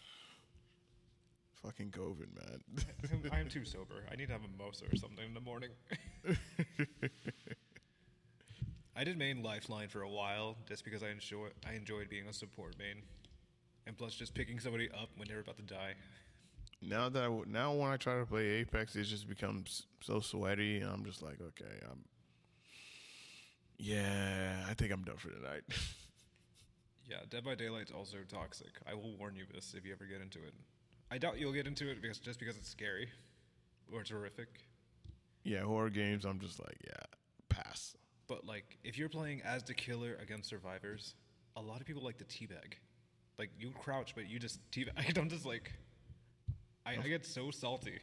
fucking COVID, man. I'm, too sober. I need to have a mimosa or something in the morning. I did main Lifeline for a while just because I enjoy I enjoyed being a support main, and plus just picking somebody up when they were about to die. now that I w now when I try to play Apex, it just becomes so sweaty, and I'm just like, okay, I'm. Yeah, I think I'm done for tonight. Yeah, Dead by Daylight's also toxic. I will warn you this if you ever get into it. I doubt you'll get into it because just because it's scary. or it's horrific. Yeah, horror games. I'm just like, yeah, pass. But like, if you're playing as the killer against survivors, a lot of people like the teabag. Like you crouch, but you just teabag. I'm just like, I, I get so salty.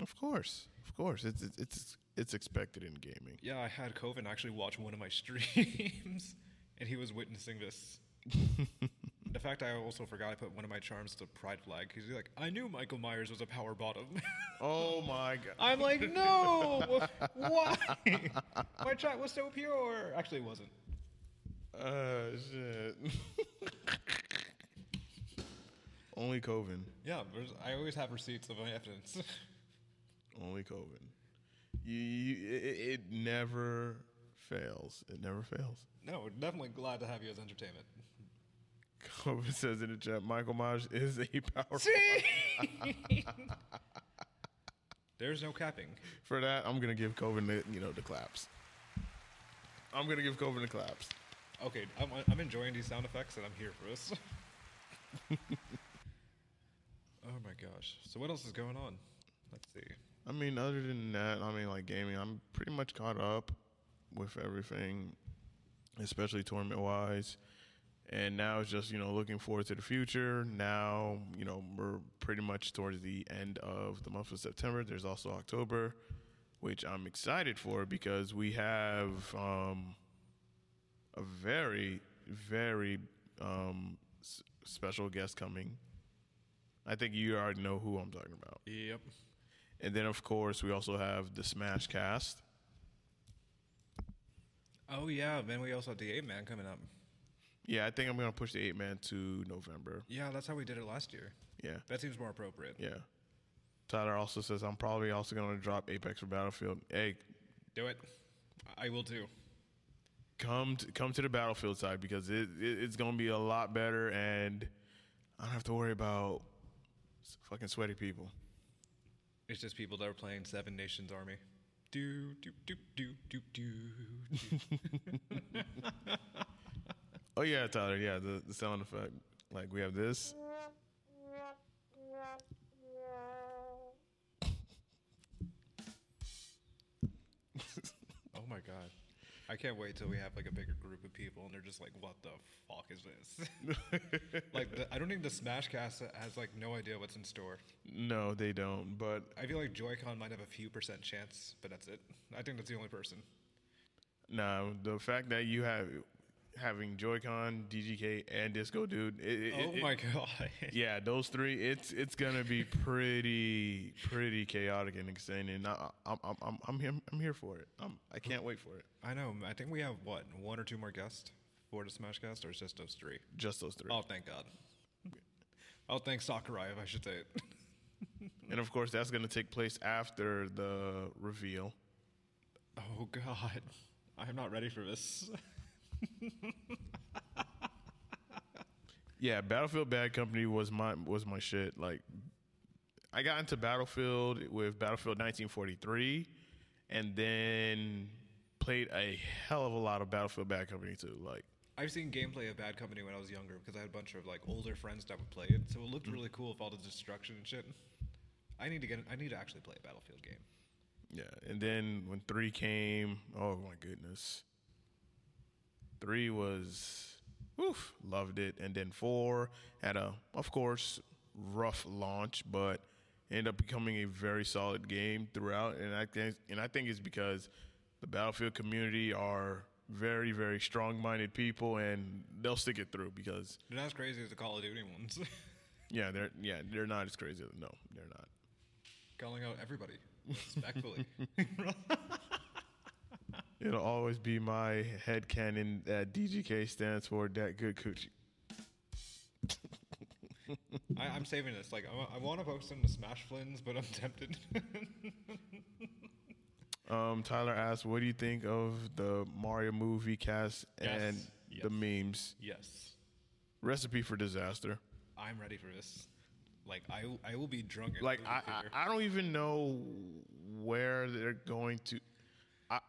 Of course, of course. It's it's it's, it's expected in gaming. Yeah, I had Coven actually watch one of my streams, and he was witnessing this. the fact I also forgot I put one of my charms to Pride Flag because he's like, I knew Michael Myers was a power bottom. Oh my god. I'm like, no, why? my chat was so pure. Actually, it wasn't. Uh, shit. Only Coven. Yeah, I always have receipts of my evidence. Only Coven. You, you it, it never fails. It never fails. no, we're definitely glad to have you as entertainment. Coven says in the chat, Michael Myers is a power. There's no capping. For that, I'm gonna give Coven the you know the claps. I'm gonna give Coven the claps. Okay, I'm, I'm enjoying these sound effects and I'm here for this. oh my gosh. So, what else is going on? Let's see. I mean, other than that, I mean, like gaming, I'm pretty much caught up with everything, especially tournament wise. And now it's just, you know, looking forward to the future. Now, you know, we're pretty much towards the end of the month of September. There's also October, which I'm excited for because we have um, a very, very um, s- special guest coming. I think you already know who I'm talking about. Yep. And then, of course, we also have the Smash Cast. Oh, yeah. Then we also have the 8 Man coming up. Yeah, I think I'm gonna push the eight man to November. Yeah, that's how we did it last year. Yeah, That seems more appropriate. yeah. Tyler also says I'm probably also gonna drop Apex for Battlefield. Hey, Do it. I will too. come to, come to the Battlefield side because it, it it's gonna be a lot better, and I don't have to worry about fucking sweaty people. It's just people that are playing Seven Nations Army. Do, do, do, do, do, do. Oh yeah, Tyler. Yeah, the, the sound effect. Like we have this. oh my god. I can't wait till we have like a bigger group of people and they're just like, what the fuck is this? like, the, I don't think the Smashcast has like no idea what's in store. No, they don't. But I feel like Joy-Con might have a few percent chance, but that's it. I think that's the only person. no, the fact that you have having Joy-Con, DGK, and Disco Dude. It, it, oh it- my god. yeah, those three. It's it's gonna be pretty pretty chaotic and insane, and I, I'm I'm I'm I'm here, I'm here for it. I'm, I can't wait for it. I know. I think we have what one or two more guests for the Smashcast, or it's just those three. Just those three, Oh, thank God. Oh, thank Sakurai, if I should say it. and of course that's gonna take place after the reveal. Oh God, I'm not ready for this. Yeah, Battlefield Bad Company was my was my shit. Like, I got into Battlefield with Battlefield 1943, and then played a hell of a lot of Battlefield Bad Company too. Like, I've seen gameplay of Bad Company when I was younger because I had a bunch of like older friends that would play it, so it looked mm. really cool with all the destruction and shit. I need to get. I need to actually play a Battlefield game. Yeah, and then when three came, oh my goodness, three was, oof, loved it, and then four had a, of course, rough launch, but ended up becoming a very solid game throughout, and I think, and I think it's because the Battlefield community are very, very strong-minded people, and they'll stick it through because, They're not as crazy as the Call of Duty ones. yeah, they're yeah they're not as crazy. No, they're not. Calling out everybody respectfully. It'll always be my head canon that DGK stands for that good coochie. I, I'm saving this. Like, I, want to post them to Smash Flins, but I'm tempted. Um, Tyler asked, "What do you think of the Mario movie cast and Yes, the yes. memes? yes, Recipe for disaster. I'm ready for this. Like, I, I will be drunk. Like I. I, I don't even know where they're going to. I,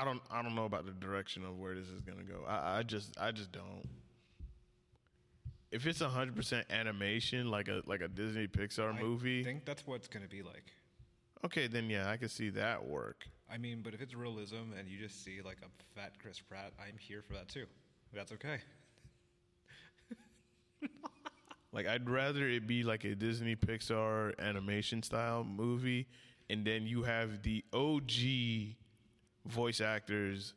I, don't, I don't know about the direction of where this is gonna go. I, I just, I just don't. if it's hundred percent animation, like a like a Disney Pixar I movie, I think that's what it's gonna be like. okay, then yeah, I can see that work. I mean, but if it's realism and you just see like a fat Chris Pratt, I'm here for that too. That's okay. Like I'd rather it be like a Disney Pixar animation style movie, and then you have the OG voice actors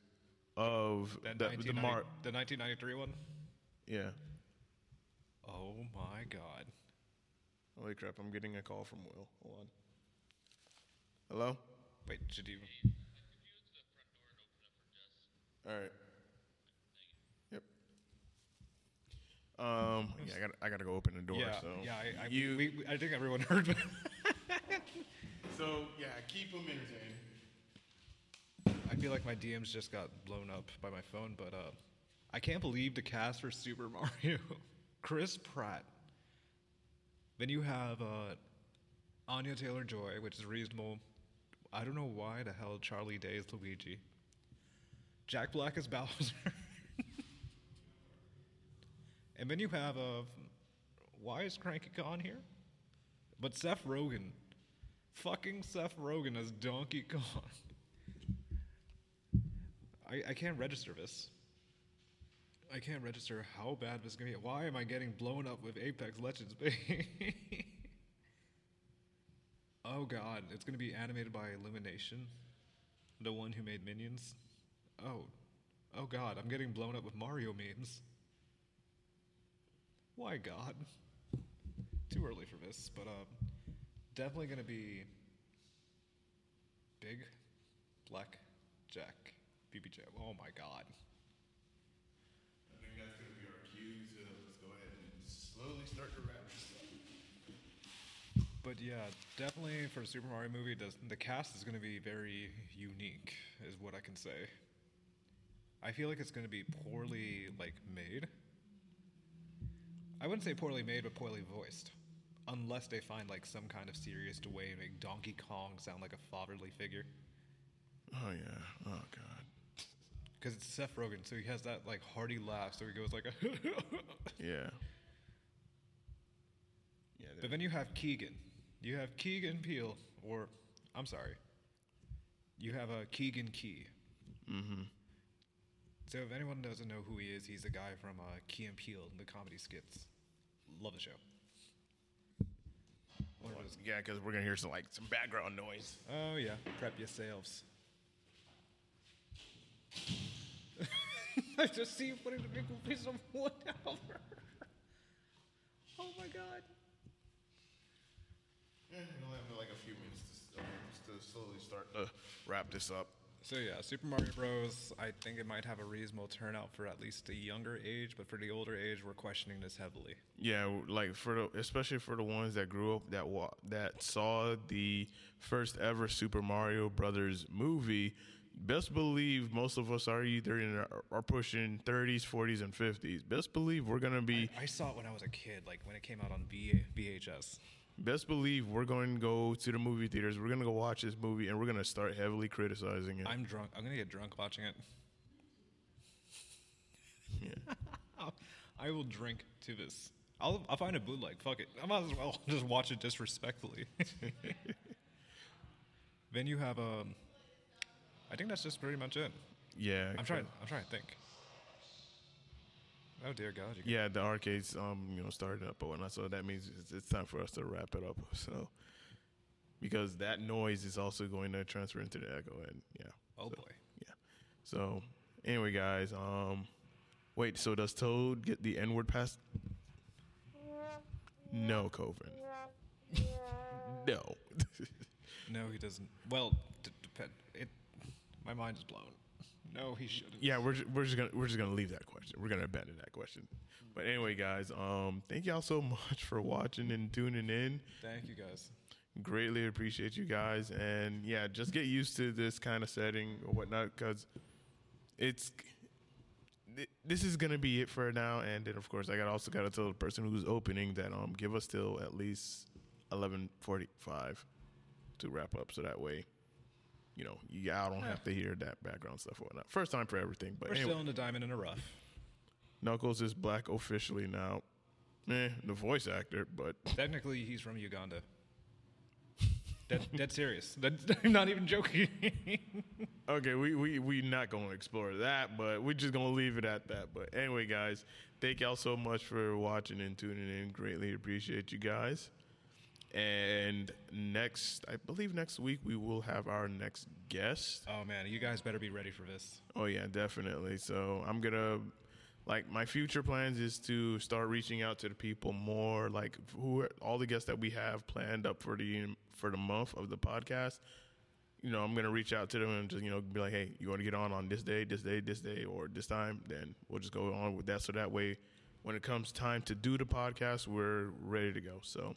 of That the, the 1990 Mar. the 1993 one. Yeah. Oh my god. Holy crap! I'm getting a call from Will. Hold on. Hello. Wait, should you? All right. Yep. Um. Yeah, I got. I got to go open the door. Yeah, so yeah. I, I, you. we, we, I think everyone heard. me. so yeah, keep them entertained. Feel like my DMs just got blown up by my phone, but uh, I can't believe the cast for Super Mario. Chris Pratt. Then you have uh, Anya Taylor Joy, which is reasonable. I don't know why the hell Charlie Day is Luigi. Jack Black is Bowser. and then you have uh, why is Cranky Kong here? But Seth Rogen. Fucking Seth Rogen as Donkey Kong. I, I can't register this. I can't register how bad this is gonna be. Why am I getting blown up with Apex Legends, oh god, it's gonna be animated by Illumination, the one who made Minions. Oh, oh god, I'm getting blown up with Mario memes. Why God? Too early for this, but um, definitely gonna be big, black, Jack, BB Joe. Oh my god. I think that's gonna be our cue. So let's go ahead and slowly start to wrap this up. But yeah, definitely for a Super Mario movie, the, the cast is going to be very unique, is what I can say. I feel like it's going to be poorly like made. I wouldn't say poorly made, but poorly voiced, unless they find like some kind of serious way to make Donkey Kong sound like a fatherly figure. Oh yeah. Oh god. Because it's Seth Rogen, so he has that like hearty laugh, so he goes like. Yeah. Yeah. But then you have Keegan. You have Keegan Peel, or I'm sorry, you have a Keegan Key. Mm-hmm. So if anyone doesn't know who he is, he's the guy from uh, Key and Peele, the comedy skits. Love the show. What was- Yeah, because we're gonna hear some like some background noise. Oh yeah, prep yourselves. I just see you putting the big piece of wood over. oh my god. Yeah, we only have like a few minutes to, uh, just to slowly start to wrap this up. So yeah, Super Mario Bros. I think it might have a reasonable turnout for at least the younger age, but for the older age, we're questioning this heavily. Yeah, like for the especially for the ones that grew up that wa- that saw the first ever Super Mario Brothers movie. Best believe most of us are either in our, are pushing 30s, 40s, and 50s. Best believe we're gonna be. I saw it when I was a kid, like when it came out on v- VHS. Best believe we're going to go to the movie theaters. We're gonna go watch this movie, and we're gonna start heavily criticizing it. I'm drunk. I'm gonna get drunk watching it. Yeah. I will drink to this. I'll I'll find a bootleg. Fuck it. I might as well just watch it disrespectfully. then you have um. I think that's just pretty much it. yeah, I'm trying. I'm trying to think. Oh dear God! You Yeah, the arcades, um, you know, started up, but whatnot. So that means it's, it's time for us to wrap it up. So, because that noise is also going to transfer into the echo, and yeah. Oh so, boy. Yeah. So, anyway, guys, um, wait. So does Toad get the N word pass? No, Coven. no. No, he doesn't. Well, d- depend. It. My mind is blown. No, he shouldn't. yeah, we're ju- we're just gonna we're just gonna leave that question. We're gonna abandon that question. But anyway, guys, um, thank y'all so much for watching and tuning in. Thank you guys. greatly appreciate you guys and yeah just get used to this kind of setting or whatnot because it's this is gonna be it for now and then of course i got also got to tell the person who's opening that um give us till at least 11:45 to wrap up so that way you know you all don't have to hear that background stuff or whatnot first time for everything but We're anyway still in the diamond in the rough. knuckles is black officially now Eh, the voice actor, but Technically, he's from Uganda. Dead, dead serious. Dead, I'm not even joking. okay, we we we not gonna explore that, but we're just gonna leave it at that. But anyway, guys, thank y'all so much for watching and tuning in. Greatly appreciate you guys. And next, I believe next week we will have our next guest. oh man, you guys better be ready for this. Oh yeah, definitely. So I'm gonna like my future plans is to start reaching out to the people more like who are all the guests that we have planned up for the for the month of the podcast. You know, I'm gonna reach out to them and just you know be like, hey, you want to get on on this day, this day, this day, or this time? Then we'll just go on with that. So that way, when it comes time to do the podcast, we're ready to go. So.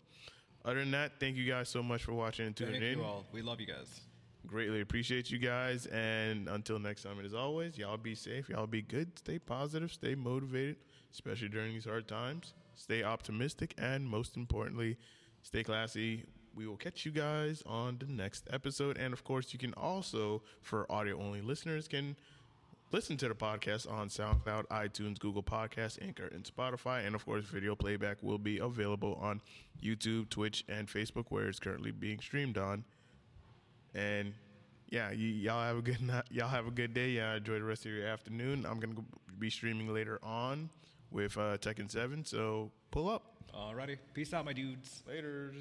Other than that, thank you guys so much for watching and tuning Thank in. you all. We love you guys. Greatly appreciate you guys. And until next time, and as always, y'all be safe. Y'all be good. Stay positive. Stay motivated, especially during these hard times. Stay optimistic. And most importantly, stay classy. We will catch you guys on the next episode. And of course, you can also, for audio only listeners, can listen to the podcast on SoundCloud, iTunes, Google Podcasts, Anchor, and Spotify. And of course, video playback will be available on YouTube, Twitch, and Facebook, where it's currently being streamed on. And yeah, y- y'all have a good night. Y'all have a good day. Yeah, enjoy the rest of your afternoon. I'm gonna be streaming later on with uh, Tekken Seven. So pull up. Alrighty. Peace out, my dudes. Later.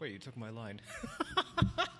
Wait, you took my line.